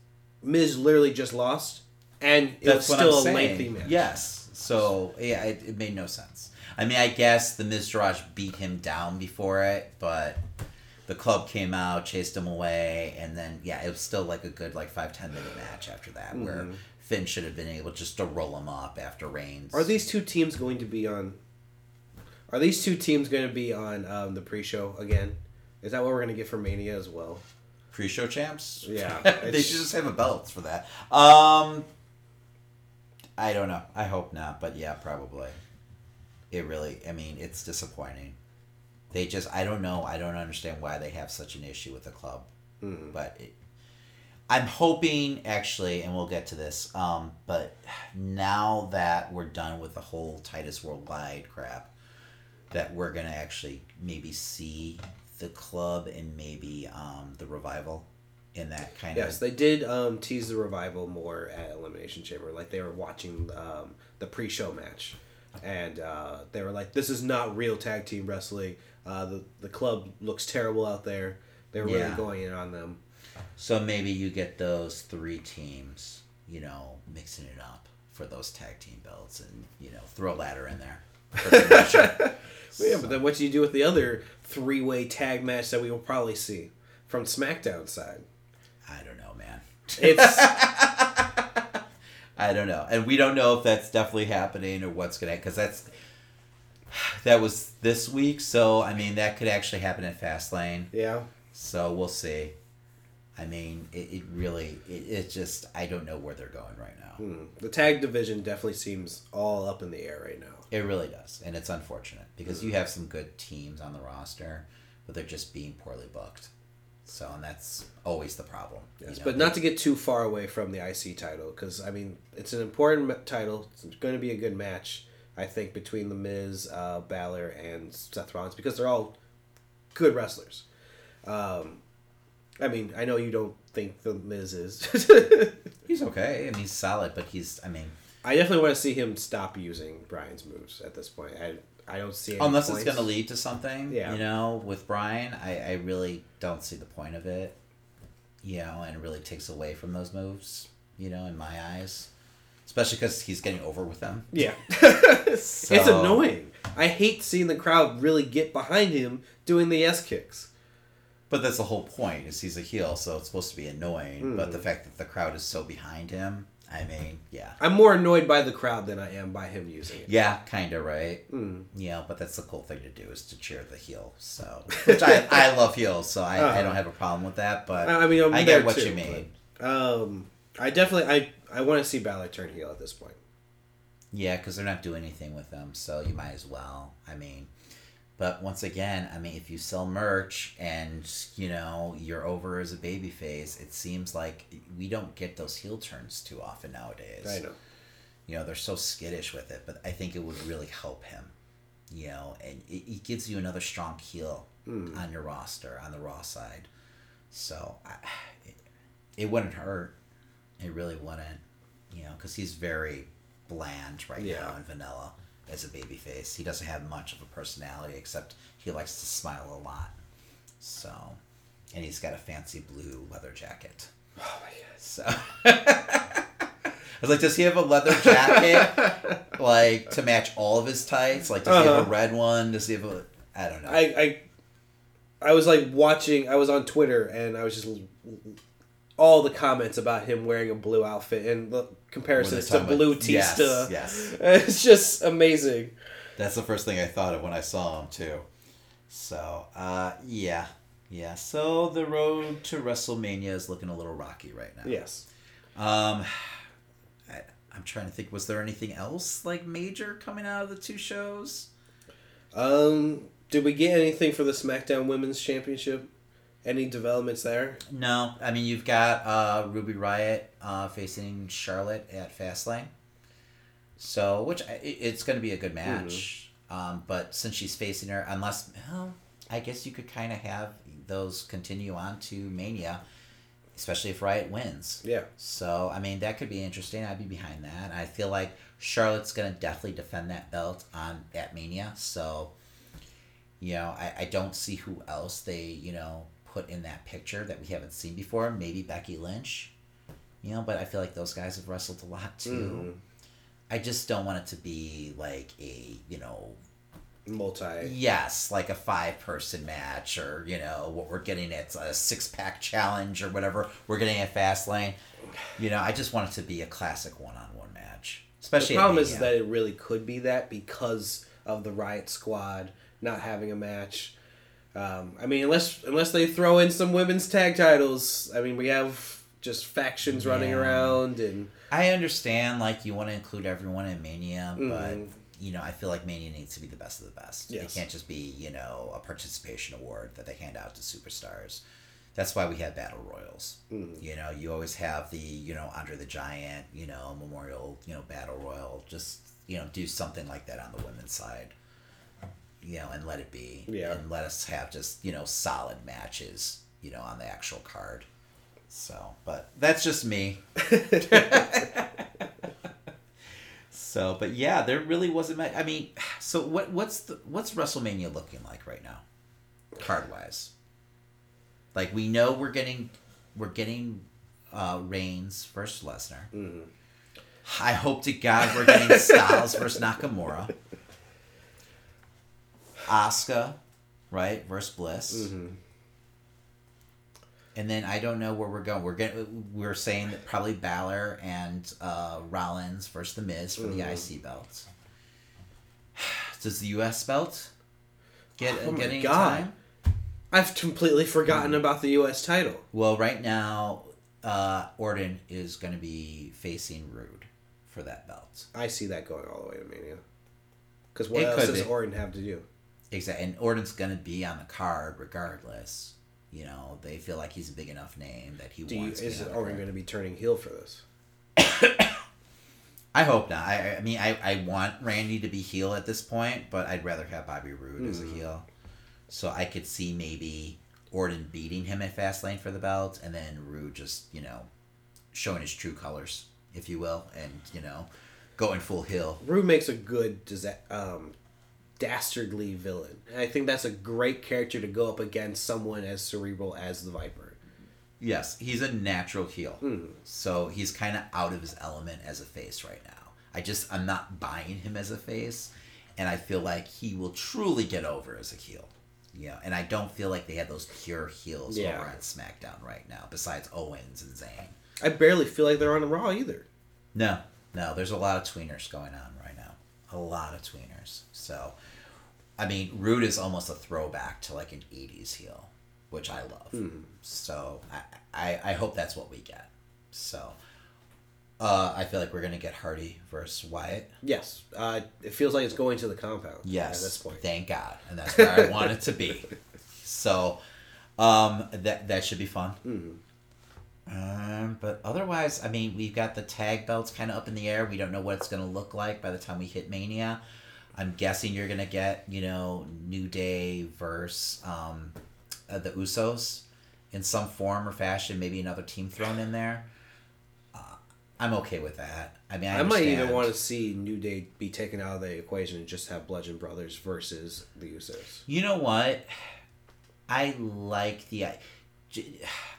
Miz literally just lost, and it was still a saying. lengthy match. Yes. So yeah, it, it made no sense. I mean, I guess the Miztourage beat him down before it, but the club came out, chased him away, and then yeah, it was still like a good like five ten minute match after that, where Mhm. Finn should have been able just to roll him up after Reigns. Are these two teams going to be on? Are these two teams going to be on um, the pre-show again? Is that what we're going to get for Mania as well? pre-show champs. Yeah, they should just have a belt for that. Um, I don't know. I hope not, but yeah, probably. It really. I mean, it's disappointing. They just. I don't know. I don't understand why they have such an issue with the club, but. It, I'm hoping actually, and we'll get to this. Um, but now that we're done with the whole Titus Worldwide crap, that we're gonna actually maybe see the club and maybe um, the revival in that kind Yes, of Yes, they did um, tease the revival more at Elimination Chamber. Like they were watching um, the pre-show match, and uh, they were like, "This is not real tag team wrestling. Uh, the the club looks terrible out there." They're Yeah. really going in on them. So maybe you get those three teams, you know, mixing it up for those tag team belts, and you know, throw a ladder in there. But yeah, but then what do you do with the other three-way tag match that we will probably see from SmackDown side? I don't know, man. It's I don't know, and we don't know if that's definitely happening or what's gonna because that's that was this week. So I mean, that could actually happen at Fastlane. yeah. So we'll see. I mean, it, it really, it, it just, I don't know where they're going right now. Hmm. The tag division definitely seems all up in the air right now. It really does, and it's unfortunate because you have some good teams on the roster, but they're just being poorly booked. So, and that's always the problem. you know? but not to get too far away from the IC title, because I mean it's an important title. It's going to be a good match, I think, between the Miz, uh, Balor, and Seth Rollins, because they're all good wrestlers. Um, I mean, I know you don't think the Miz is. he's okay. I mean, he's solid, but he's, I mean, I definitely want to see him stop using Bryan's moves at this point. I I don't see any unless points. it's going to lead to something, Yeah. you know, with Bryan, I, I really don't see the point of it, you know, and it really takes away from those moves, you know, in my eyes. Especially because he's getting over with them. Yeah, it's annoying. I hate seeing the crowd really get behind him doing the S kicks. But that's the whole point is he's a heel, so it's supposed to be annoying. But Hmm. the fact that the crowd is so behind him, I mean, yeah, I'm more annoyed by the crowd than I am by him using it. yeah, kind of right. Mm. Yeah, but that's the cool thing to do is to cheer the heel. So, which I, I love heels, so I, I Uh-huh. don't have a problem with that. But I I mean, I'm I get what too, you mean. but, um, I definitely, I, I want to see Balor turn heel at this point. Yeah, because they're not doing anything with them, so you might as well. I mean, but once again, I mean, if you sell merch and you know you're over as a baby face, it seems like we don't get those heel turns too often nowadays. I know. You know, they're so skittish with it, but I think it would really help him. You know, and it, it gives you another strong heel hmm. on your roster on the Raw side. So I, it, it wouldn't hurt. It really wouldn't. You know, because he's very bland right Yeah. now and vanilla as a baby face. He doesn't have much of a personality except he likes to smile a lot. So, and he's got a fancy blue leather jacket. Oh my god. So I was like, does he have a leather jacket like to match all of his tights? Like, does he have Uh-huh. a red one? Does he have a? I don't know. I, I, I was like watching. I was on Twitter and I was just all the comments about him wearing a blue outfit and the comparisons to Blue Yes, Tista. yes. It's just amazing. That's the first thing I thought of when I saw him too. So, uh, yeah, yeah. So the road to WrestleMania is looking a little rocky right now. Yes. Um, I, I'm trying to think. Was there anything else like major coming out of the two shows? Um. Did we get anything for the SmackDown Women's Championship? Any developments there? No, I mean you've got uh, Ruby Riott uh, facing Charlotte at Fastlane, so which I- it's going to be a good match. Um, but since she's facing her, unless well, I guess you could kind of have those continue on to Mania, especially if Riott wins. Yeah. So I mean that could be interesting. I'd be behind that. I feel like Charlotte's gonna definitely defend that belt on at Mania. So you know, I, I don't see who else they, you know, put in that picture that we haven't seen before. Maybe Becky Lynch. You know, but I feel like those guys have wrestled a lot too. I just don't want it to be like a, you know, Multi. yes, like a five person match or, you know, what we're getting at a six pack challenge or whatever we're getting at Fastlane. You know, I just want it to be a classic one on one match. Especially The problem is that it really could be that because of the Riott Squad not having a match. Um, I mean, unless unless they throw in some women's tag titles, I mean, we have just factions running Yeah. around and I understand like you want to include everyone in Mania, but Mhm. you know I feel like Mania needs to be the best of the best. Yes. It can't just be you know a participation award that they hand out to superstars. That's why we have battle royals. Mm. You know, you always have the you know Andre the Giant, you know Memorial, you know battle royal. Just you know do something like that on the women's side. You know, and let it be. Yeah. And let us have just you know solid matches. You know, on the actual card. So, but that's just me. So, but yeah, there really wasn't. Much, I mean, so what? What's the what's WrestleMania looking like right now, card wise? Like we know we're getting we're getting uh, Reigns versus Lesnar. Mhm. I hope to God we're getting Styles versus Nakamura. Asuka, right versus Bliss. Mhm. And then I don't know where we're going. We're getting we're saying that probably Balor and uh, Rollins versus the Miz for the Mhm. IC belts. Does the US belt get Oh get any God. time? I've completely forgotten about the U.S. title. Well, right now, uh, Orton is going to be facing Roode for that belt. I see that going all the way to Mania. Because what It else does be. Orton have to do? Exactly, and Orton's going to be on the card regardless. You know, they feel like he's a big enough name that he Do wants. to is be on the Orton going to be turning heel for this? I hope not. I, I mean, I, I want Randy to be heel at this point, but I'd rather have Bobby Roode as a Hmm. heel. So I could see maybe Orton beating him at Fastlane for the belt, and then Roode just, you know, showing his true colors, if you will, and, you know, going full heel. Roode makes a good disa- um, dastardly villain. And I think that's a great character to go up against someone as cerebral as the Viper. Yes, he's a natural heel. Hmm. So he's kind of out of his element as a face right now. I just, I'm not buying him as a face, and I feel like he will truly get over as a heel. Yeah, and I don't feel like they have those pure heels Yeah. over on SmackDown right now, besides Owens and Zayn. I barely feel like they're on a Raw either. No, no, there's a lot of tweeners going on right now. A lot of tweeners. So, I mean, Roode is almost a throwback to like an 80s heel, which I love. So, I, I, I hope that's what we get. So, uh, I feel like we're going to get Hardy versus Wyatt. Yes, uh, it feels like it's going to the compound. Yes. at this point. Thank God. And that's where I want it to be. So, um, that, that should be fun. Mhm. Um, but otherwise, I mean, we've got the tag belts kind of up in the air. We don't know what it's going to look like by the time we hit Mania. I'm guessing you're going to get, you know, New Day versus um, uh, the Usos in some form or fashion. Maybe another team thrown in there. Uh, I'm okay with that. I mean, I, I, might even want to see New Day be taken out of the equation and just have Bludgeon Brothers versus the Usos. You know what? I like the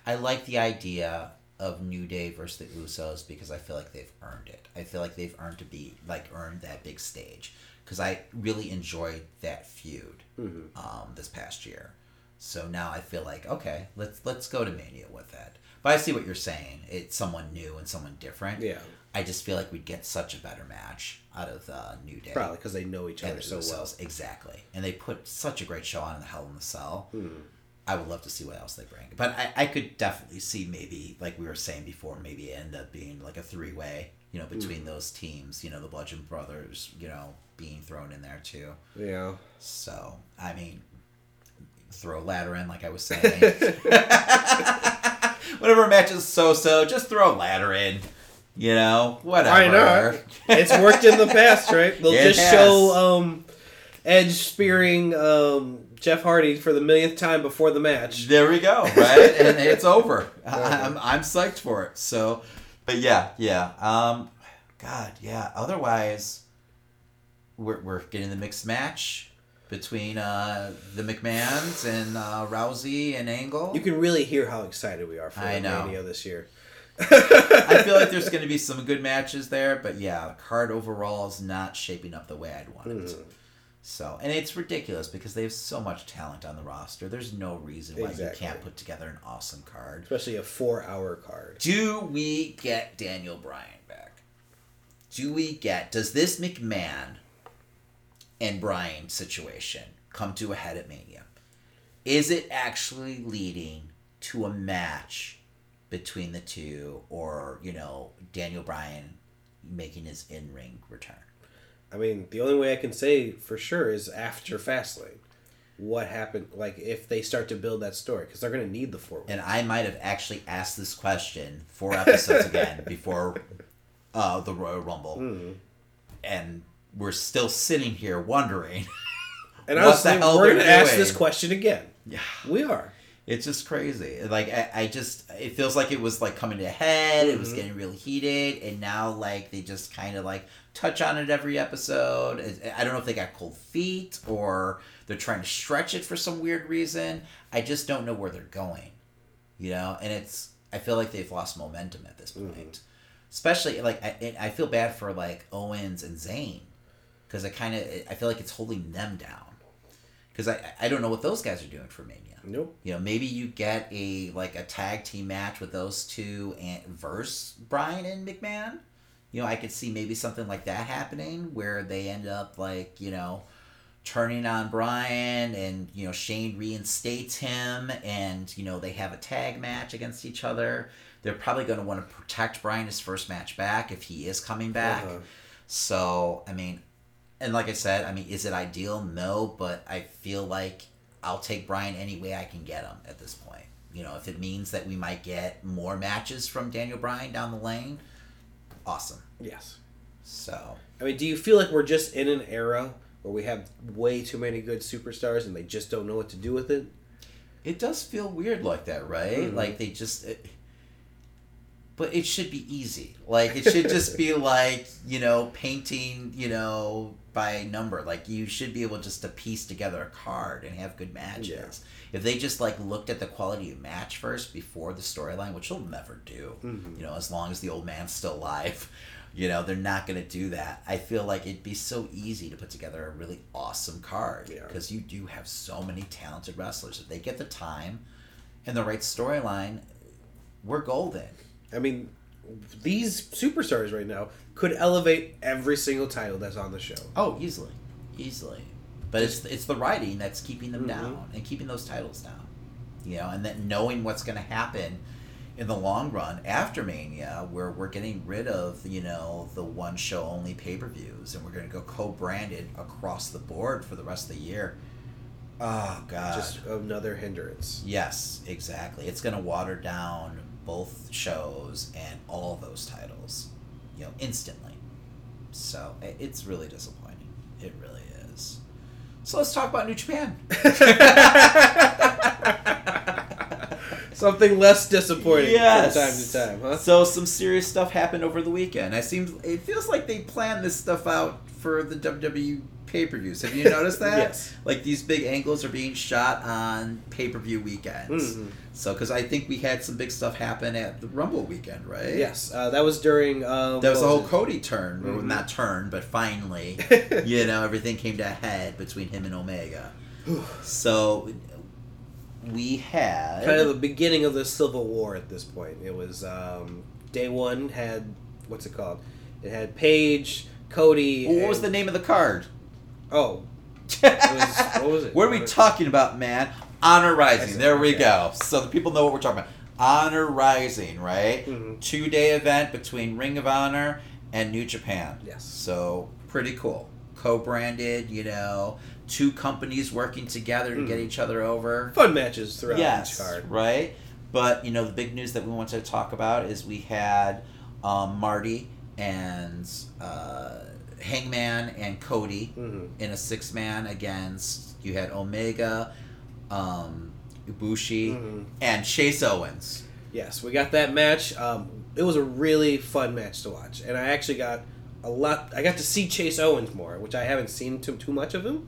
I like the idea of New Day versus the Usos because I feel like they've earned it. I feel like they've earned to be like earned that big stage because I really enjoyed that feud Mhm. um, this past year. So now I feel like okay, let's let's go to Mania with that. But I see what you're saying. It's someone new and someone different. Yeah, I just feel like we'd get such a better match out of the New Day probably because they know each other so well. Exactly. And they put such a great show on in the Hell in the Cell. Hmm. I would love to see what else they bring. But I, I could definitely see maybe, like we were saying before, maybe it end up being like a three way, you know, between Hmm. those teams, you know, the Bludgeon Brothers, you know, being thrown in there too. Yeah, So, I mean, throw a ladder in, like I was saying. Whatever a match is so so, just throw a ladder in. You know, whatever. I know. it's worked in the past, right? They'll It just has. show um, Edge spearing um, Jeff Hardy for the millionth time before the match. There we go, right? and it's over. I'm, I'm psyched for it. So, but yeah, yeah. Um, God, yeah. Otherwise, we're, we're getting the mixed match between uh, the McMahons and uh, Rousey and Angle. You can really hear how excited we are for I know. Mania this year. I feel like there's going to be some good matches there, but yeah, the card overall is not shaping up the way I'd want it. So, and it's ridiculous because they have so much talent on the roster. There's no reason why Exactly. you can't put together an awesome card. Especially a four-hour card. Do we get Daniel Bryan back? Do we get does this McMahon and Bryan situation come to a head at Mania? is it actually leading to a match between the two, or you know, Daniel Bryan making his in ring return? I mean, the only way I can say for sure is after Fastlane. What happened? Like, if they start to build that story, because they're going to need the four. And I might have actually asked this question four episodes again before uh, the Royal Rumble, Mm-hmm. and we're still sitting here wondering. And the honestly, hell we're going to ask this question again. Yeah. We are. It's just crazy. Like I, I just it feels like it was like coming to a head. It was Mm-hmm. getting really heated, and now like they just kind of like touch on it every episode. I don't know if they got cold feet or they're trying to stretch it for some weird reason. I just don't know where they're going. You know, and it's I feel like they've lost momentum at this point. Mm-hmm. Especially like I, I feel bad for like Owens and Zayn because I kind of I feel like it's holding them down because I I don't know what those guys are doing for Mania. Nope. You know, maybe you get a like a tag team match with those two and verse Bryan and McMahon. You know, I could see maybe something like that happening where they end up like you know turning on Bryan and you know Shane reinstates him and you know they have a tag match against each other. They're probably going to want to protect Bryan his first match back if he is coming back. Uh-huh. So, I mean, and like I said, I mean, is it ideal? No, but I feel like I'll take Bryan any way I can get him at this point. You know, if it means that we might get more matches from Daniel Bryan down the lane, awesome. Yes. So, I mean, do you feel like we're just in an era where we have way too many good superstars and they just don't know what to do with it? it does feel weird like that, right? Mhm. Like they just. It, but it should be easy. Like it should just be like you know painting you know by number. Like you should be able just to piece together a card and have good matches. If they just like looked at the quality of match first before the storyline, which they'll never do. Mhm. You know, as long as the old man's still alive. You know, they're not going to do that. I feel like it'd be so easy to put together a really awesome card Yeah. because you do have so many talented wrestlers. If they get the time and the right storyline, we're golden. I mean, these superstars right now could elevate every single title that's on the show. Oh, easily, easily. But it's it's the writing that's keeping them Mhm. down and keeping those titles down. You know, and then knowing what's going to happen in the long run after Mania, where we're getting rid of you know the one show only pay per views, and we're going to go co branded across the board for the rest of the year. Oh God! Just another hindrance. Yes, exactly. It's going to water down both shows and all those titles, you know, instantly. So it's really disappointing. It really is. So let's talk about New Japan. Something less disappointing Yes. from time to time, huh? So some serious stuff happened over the weekend. I seems it feels like they planned this stuff out for the WWE pay-per-views. Have you noticed that? Yes. Like these big angles are being shot on pay-per-view weekends. Mhm. So because I think we had some big stuff happen at the Rumble weekend, right? Yes, uh, that was during. Um, That was the whole it? Cody turn, or Mhm. not turn, but finally, you know, everything came to a head between him and Omega. so we had kind of the beginning of the Civil War at this point. It was um, day one had what's it called? It had Page, Cody. Well, what was the name of the card? Oh, was- what was it? What are we talking about, man? Honor Rising. Rising, There we okay. go. So the people know what we're talking about. Honor Rising, right? Mhm. Two day event between Ring of Honor and New Japan. Yes. So pretty cool. Co branded, you know, two companies working together to get Mhm. each other over. fun matches throughout yes, each card. right. But you know, the big news that we wanted to talk about is we had um, Marty and uh, Hangman and Cody hmm in a six man against you had Omega, um, Ibushi, Mhm. and Chase Owens. Yes, we got that match. Um, it was a really fun match to watch, and I actually got a lot. I got to see Chase Owens more, which I haven't seen too too much of him.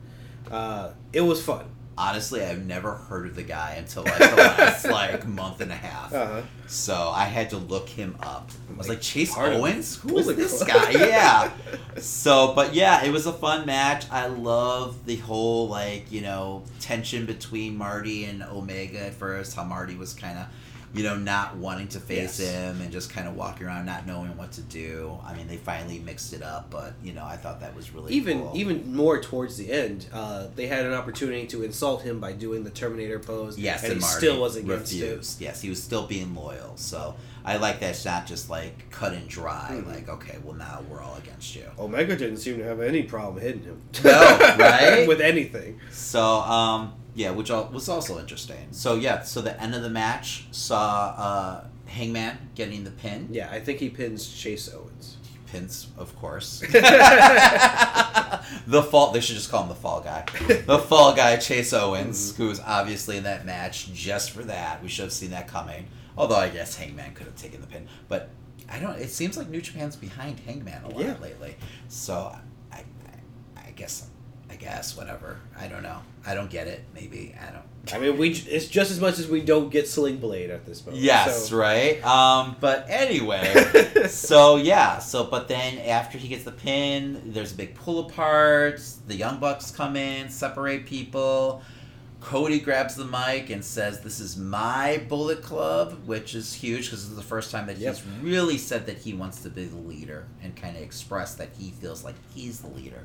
Uh, it was fun. Honestly, I've never heard of the guy until like the last like month and a half. Uh-huh. So I had to look him up. I was Like, like, Chase Owens? Who is this guy? Yeah. So, but yeah, it was a fun match. I love the whole like you know tension between Marty and Omega at first. How Marty was kind of you know, not wanting to face Yes. him and just kind of walking around not knowing what to do. I mean, they finally mixed it up, but you know, I thought that was really even cool. even more towards the end, uh, they had an opportunity to insult him by doing the Terminator pose. Yes, and, and, he Marty still was against it. refused. Yes, he was still being loyal. So I like that it's not just like cut and dry. Mm-hmm. Like, okay, well now we're all against you. Omega didn't seem to have any problem hitting him. No, right? With anything. So, um, yeah, which was also interesting. So yeah, so the end of the match saw uh, Hangman getting the pin. Yeah, I think he pins Chase Owens. He Pins, of course. the fall. They should just call him the fall guy. The fall guy, Chase Owens, Mm-hmm. who's obviously in that match just for that. We should have seen that coming. Although I guess Hangman could have taken the pin, but I don't. It seems like New Japan's behind Hangman a lot Yeah. lately. So I, I, I guess, guess whatever. I don't know. I don't get it. Maybe I don't. I mean, we it's just as much as we don't get Sling Blade at this moment. Yes, so- right. Um, but anyway, so yeah, so but then after he gets the pin, there's a big pull apart. The Young Bucks come in, separate people. Cody grabs the mic and says, "This is my Bullet Club," which is huge because this is the first time that Yep. he's really said that he wants to be the leader and kind of express that he feels like he's the leader.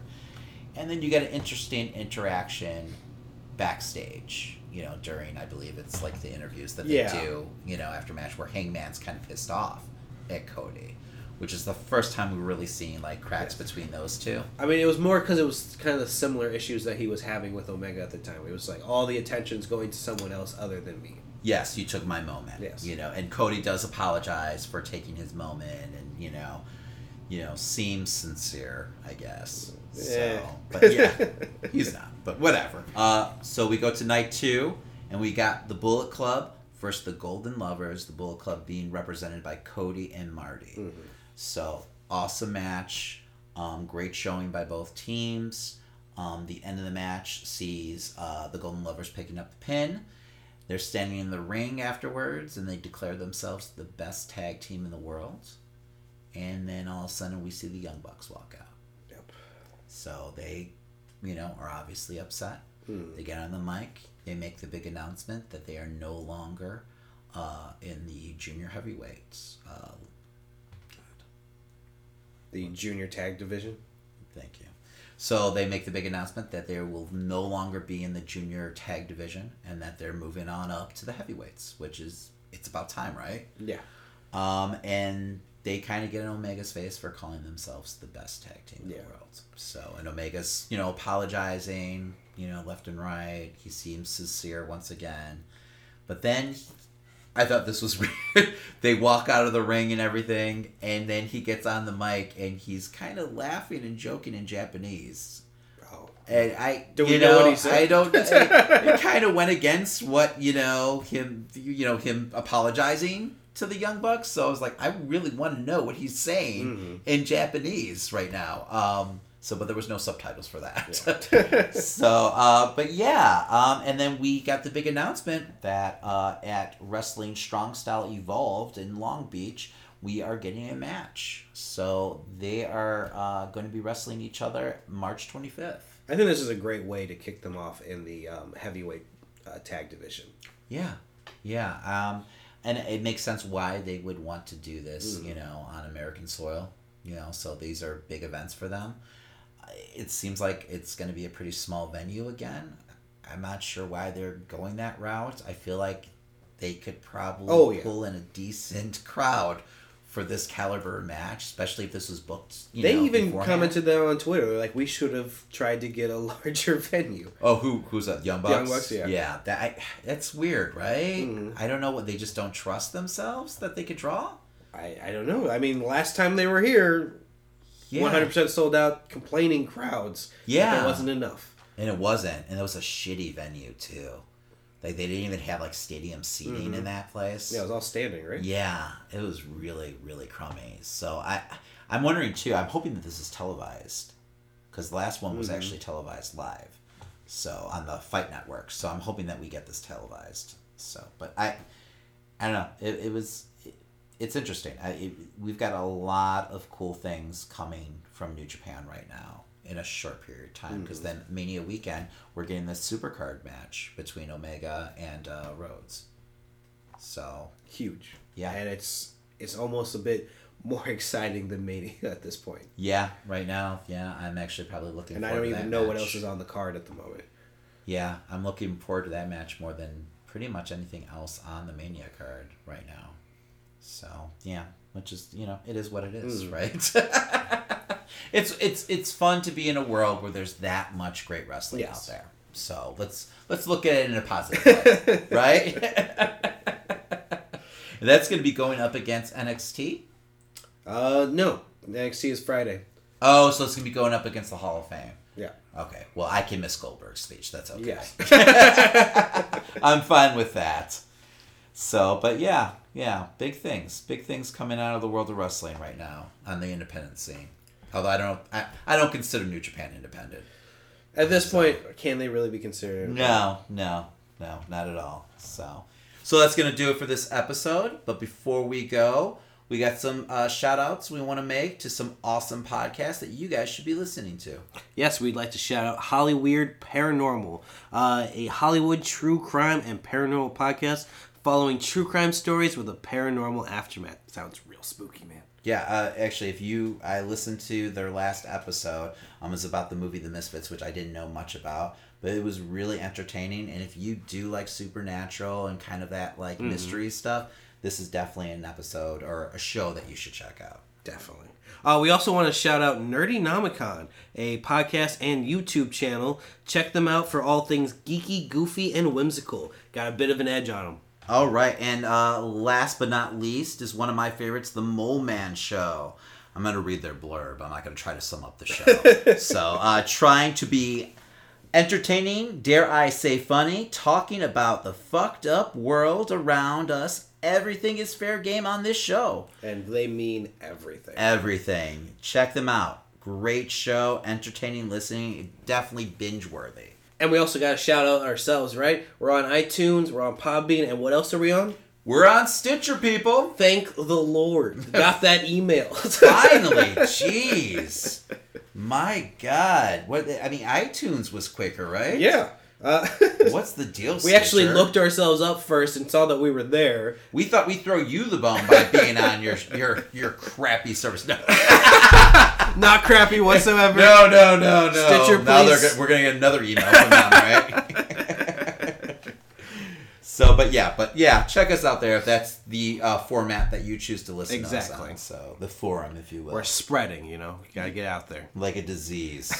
And then you get an interesting interaction backstage. You know, during I believe it's like the interviews that they Yeah. do. You know, after match where Hangman's kind of pissed off at Cody, which is the first time we're really seeing like cracks between those two. I mean, it was more because it was kind of the similar issues that he was having with Omega at the time. It was like all the attention's going to someone else other than me. Yes, you took my moment. Yes. You know, and Cody does apologize for taking his moment, and you know, you know, seems sincere, I guess. So, but yeah, he's not. But whatever. Uh, so we go to night two, and we got the Bullet Club versus the Golden Lovers. The Bullet Club being represented by Cody and Marty. Mm-hmm. So awesome match. Um, great showing by both teams. Um, the end of the match sees uh, the Golden Lovers picking up the pin. They're standing in the ring afterwards, and they declare themselves the best tag team in the world. And then all of a sudden, we see the Young Bucks walk out. So they, you know, are obviously upset. Hmm. They get on the mic. They make the big announcement that they are no longer uh, in the junior heavyweights. Uh, The junior tag division. Thank you. So they make the big announcement that they will no longer be in the junior tag division and that they're moving on up to the heavyweights, which is it's about time, right? Yeah. Um, and they kind of get in Omega's face for calling themselves the best tag team in Yeah. the world. So and Omega's you know apologizing, you know left and right. He seems sincere once again, but then I thought this was weird. they walk out of the ring and everything, and then he gets on the mic and he's kind of laughing and joking in Japanese. Oh. And I, Do we you know know, what he said? I don't. It, it kind of went against what you know him, you know him apologizing to the Young Bucks. So I was like, I really want to know what he's saying Mm-hmm. in Japanese right now. Um, so, but there was no subtitles for that. so, uh, but yeah, um, and then we got the big announcement that uh, at Wrestling Strong Style Evolved in Long Beach, we are getting a match. So they are uh, going to be wrestling each other March 25th. I think this is a great way to kick them off in the um, heavyweight uh, tag division. Yeah, yeah, um, and it makes sense why they would want to do this, Mm. you know, on American soil. You know, so these are big events for them. It seems like it's going to be a pretty small venue again. I'm not sure why they're going that route. I feel like they could probably Oh, yeah. pull in a decent crowd for this caliber match, especially if this was booked. They know, even beforehand. commented that on Twitter. Like, we should have tried to get a larger venue. Oh, who who's that? Young Bucks. Young Bucks, yeah. Yeah, that I, that's weird, right? Mhm. I don't know what they just don't trust themselves that they could draw. I, I don't know. I mean, last time they were here, one hundred percent sold out, complaining crowds. Yeah. that wasn't enough. and it wasn't, and it was a shitty venue too. Like they didn't even have like stadium seating in that place. Mm-hmm. Yeah, it was all standing, right? Yeah, it was really really crummy. So I I'm wondering too. I'm hoping that this is televised because the last one was Mm-hmm. actually televised live, so on the Fight Network. So I'm hoping that we get this televised. So, but I I don't know. It, it was it, it's interesting. I, it, we've got a lot of cool things coming from New Japan right now in a short period of time because then Mania weekend we're getting this supercard match between Omega and uh, Rhodes. So Huge. Yeah. And it's it's almost a bit more exciting than Mania at this point. yeah, right now, yeah, I'm actually probably looking. And I don't even know what match. else is on the card at the moment. Yeah, I'm looking forward to that match more than pretty much anything else on the Mania card right now. So yeah, which is you know it is what it is, Hmm. right? it's it's it's fun to be in a world where there's that much great wrestling Yes. out there. So let's let's look at it in a positive way, right? That's going to be going up against NXT. Uh, no. NXT is Friday. Oh, so it's going to be going up against the Hall of Fame. Yeah. Okay. Well, I can miss Goldberg's speech. That's okay. Yes. I'm fine with that. So, but yeah, yeah, big things, big things coming out of the world of wrestling right now on the independent scene. Although I don't, I, I don't consider New Japan independent. At this point, can they really be considered? No, no, no, not at all. So, so that's gonna do it for this episode. But before we go, we got some uh, shout outs we want to make to some awesome podcasts that you guys should be listening to. Yes, we'd like to shout out Holly Weird Paranormal, uh, a Hollywood true crime and paranormal podcast following true crime stories with a paranormal aftermath. Sounds real spooky, man. Yeah, uh, actually, if you, I listened to their last episode. Um, it was about the movie The Misfits, which I didn't know much about, but it was really entertaining. And if you do like supernatural and kind of that like mystery stuff, this is definitely an episode or a show that you should check out. Definitely. Uh, we also want to shout out Nerdy Nomicon, a podcast and YouTube channel. Check them out for all things geeky, goofy, and whimsical. Got a bit of an edge on them. All right, and uh, last but not least is one of my favorites, The Mole Man Show. I'm going to read their blurb. I'm not going to try to sum up the show. so, uh, trying to be entertaining, dare I say funny, talking about the fucked up world around us. Everything is fair game on this show. And they mean everything. Everything. Check them out. Great show, entertaining listening, definitely binge worthy. And we also got to shout out ourselves, right? We're on iTunes, we're on Podbean, and what else are we on? We're on Stitcher, people. Thank the Lord. Got that email. Finally, jeez. My God, what? I mean, iTunes was quicker, right? yeah. Uh, What's the deal? we actually looked ourselves up first and saw that we were there. We thought we'd throw you the bone by being on your your your crappy service. No, Not crappy whatsoever. no, no, no. no. Stitcher, Now they're we're gonna get another email from them, right? so, but yeah, but yeah, check us out there if that's the uh, format that you choose to listen to Exactly. us on. So the forum, if you will, We're spreading, you know. You got to get out there. like a disease.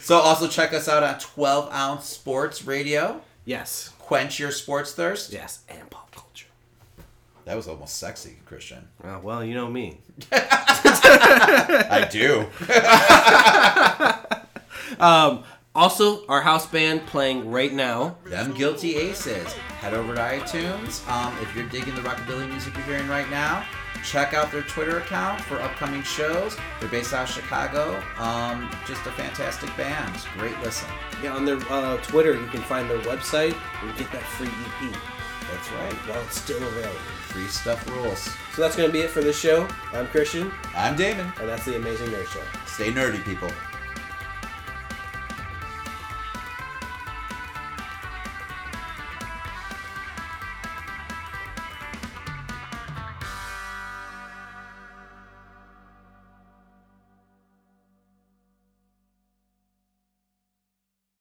so also check us out on 12 ounce sports radio. Yes. Quench your sports thirst. Yes. And. That was almost sexy, Christian. Uh, well, you know me. I do. Also, our house band playing right now. Them Guilty Aces. Head over to iTunes. Um, if you're digging the rockabilly music you're hearing right now, check out their Twitter account for upcoming shows. They're based out of Chicago. Um, just a fantastic band. Great listen. Yeah, on their uh, Twitter, you can find their website and get that free EP That's right. while it's still available. Free stuff rules. So that's going to be it for this show. I'm Christian, I'm Damon. and that's the Amazing Nerd Show. Stay nerdy, people.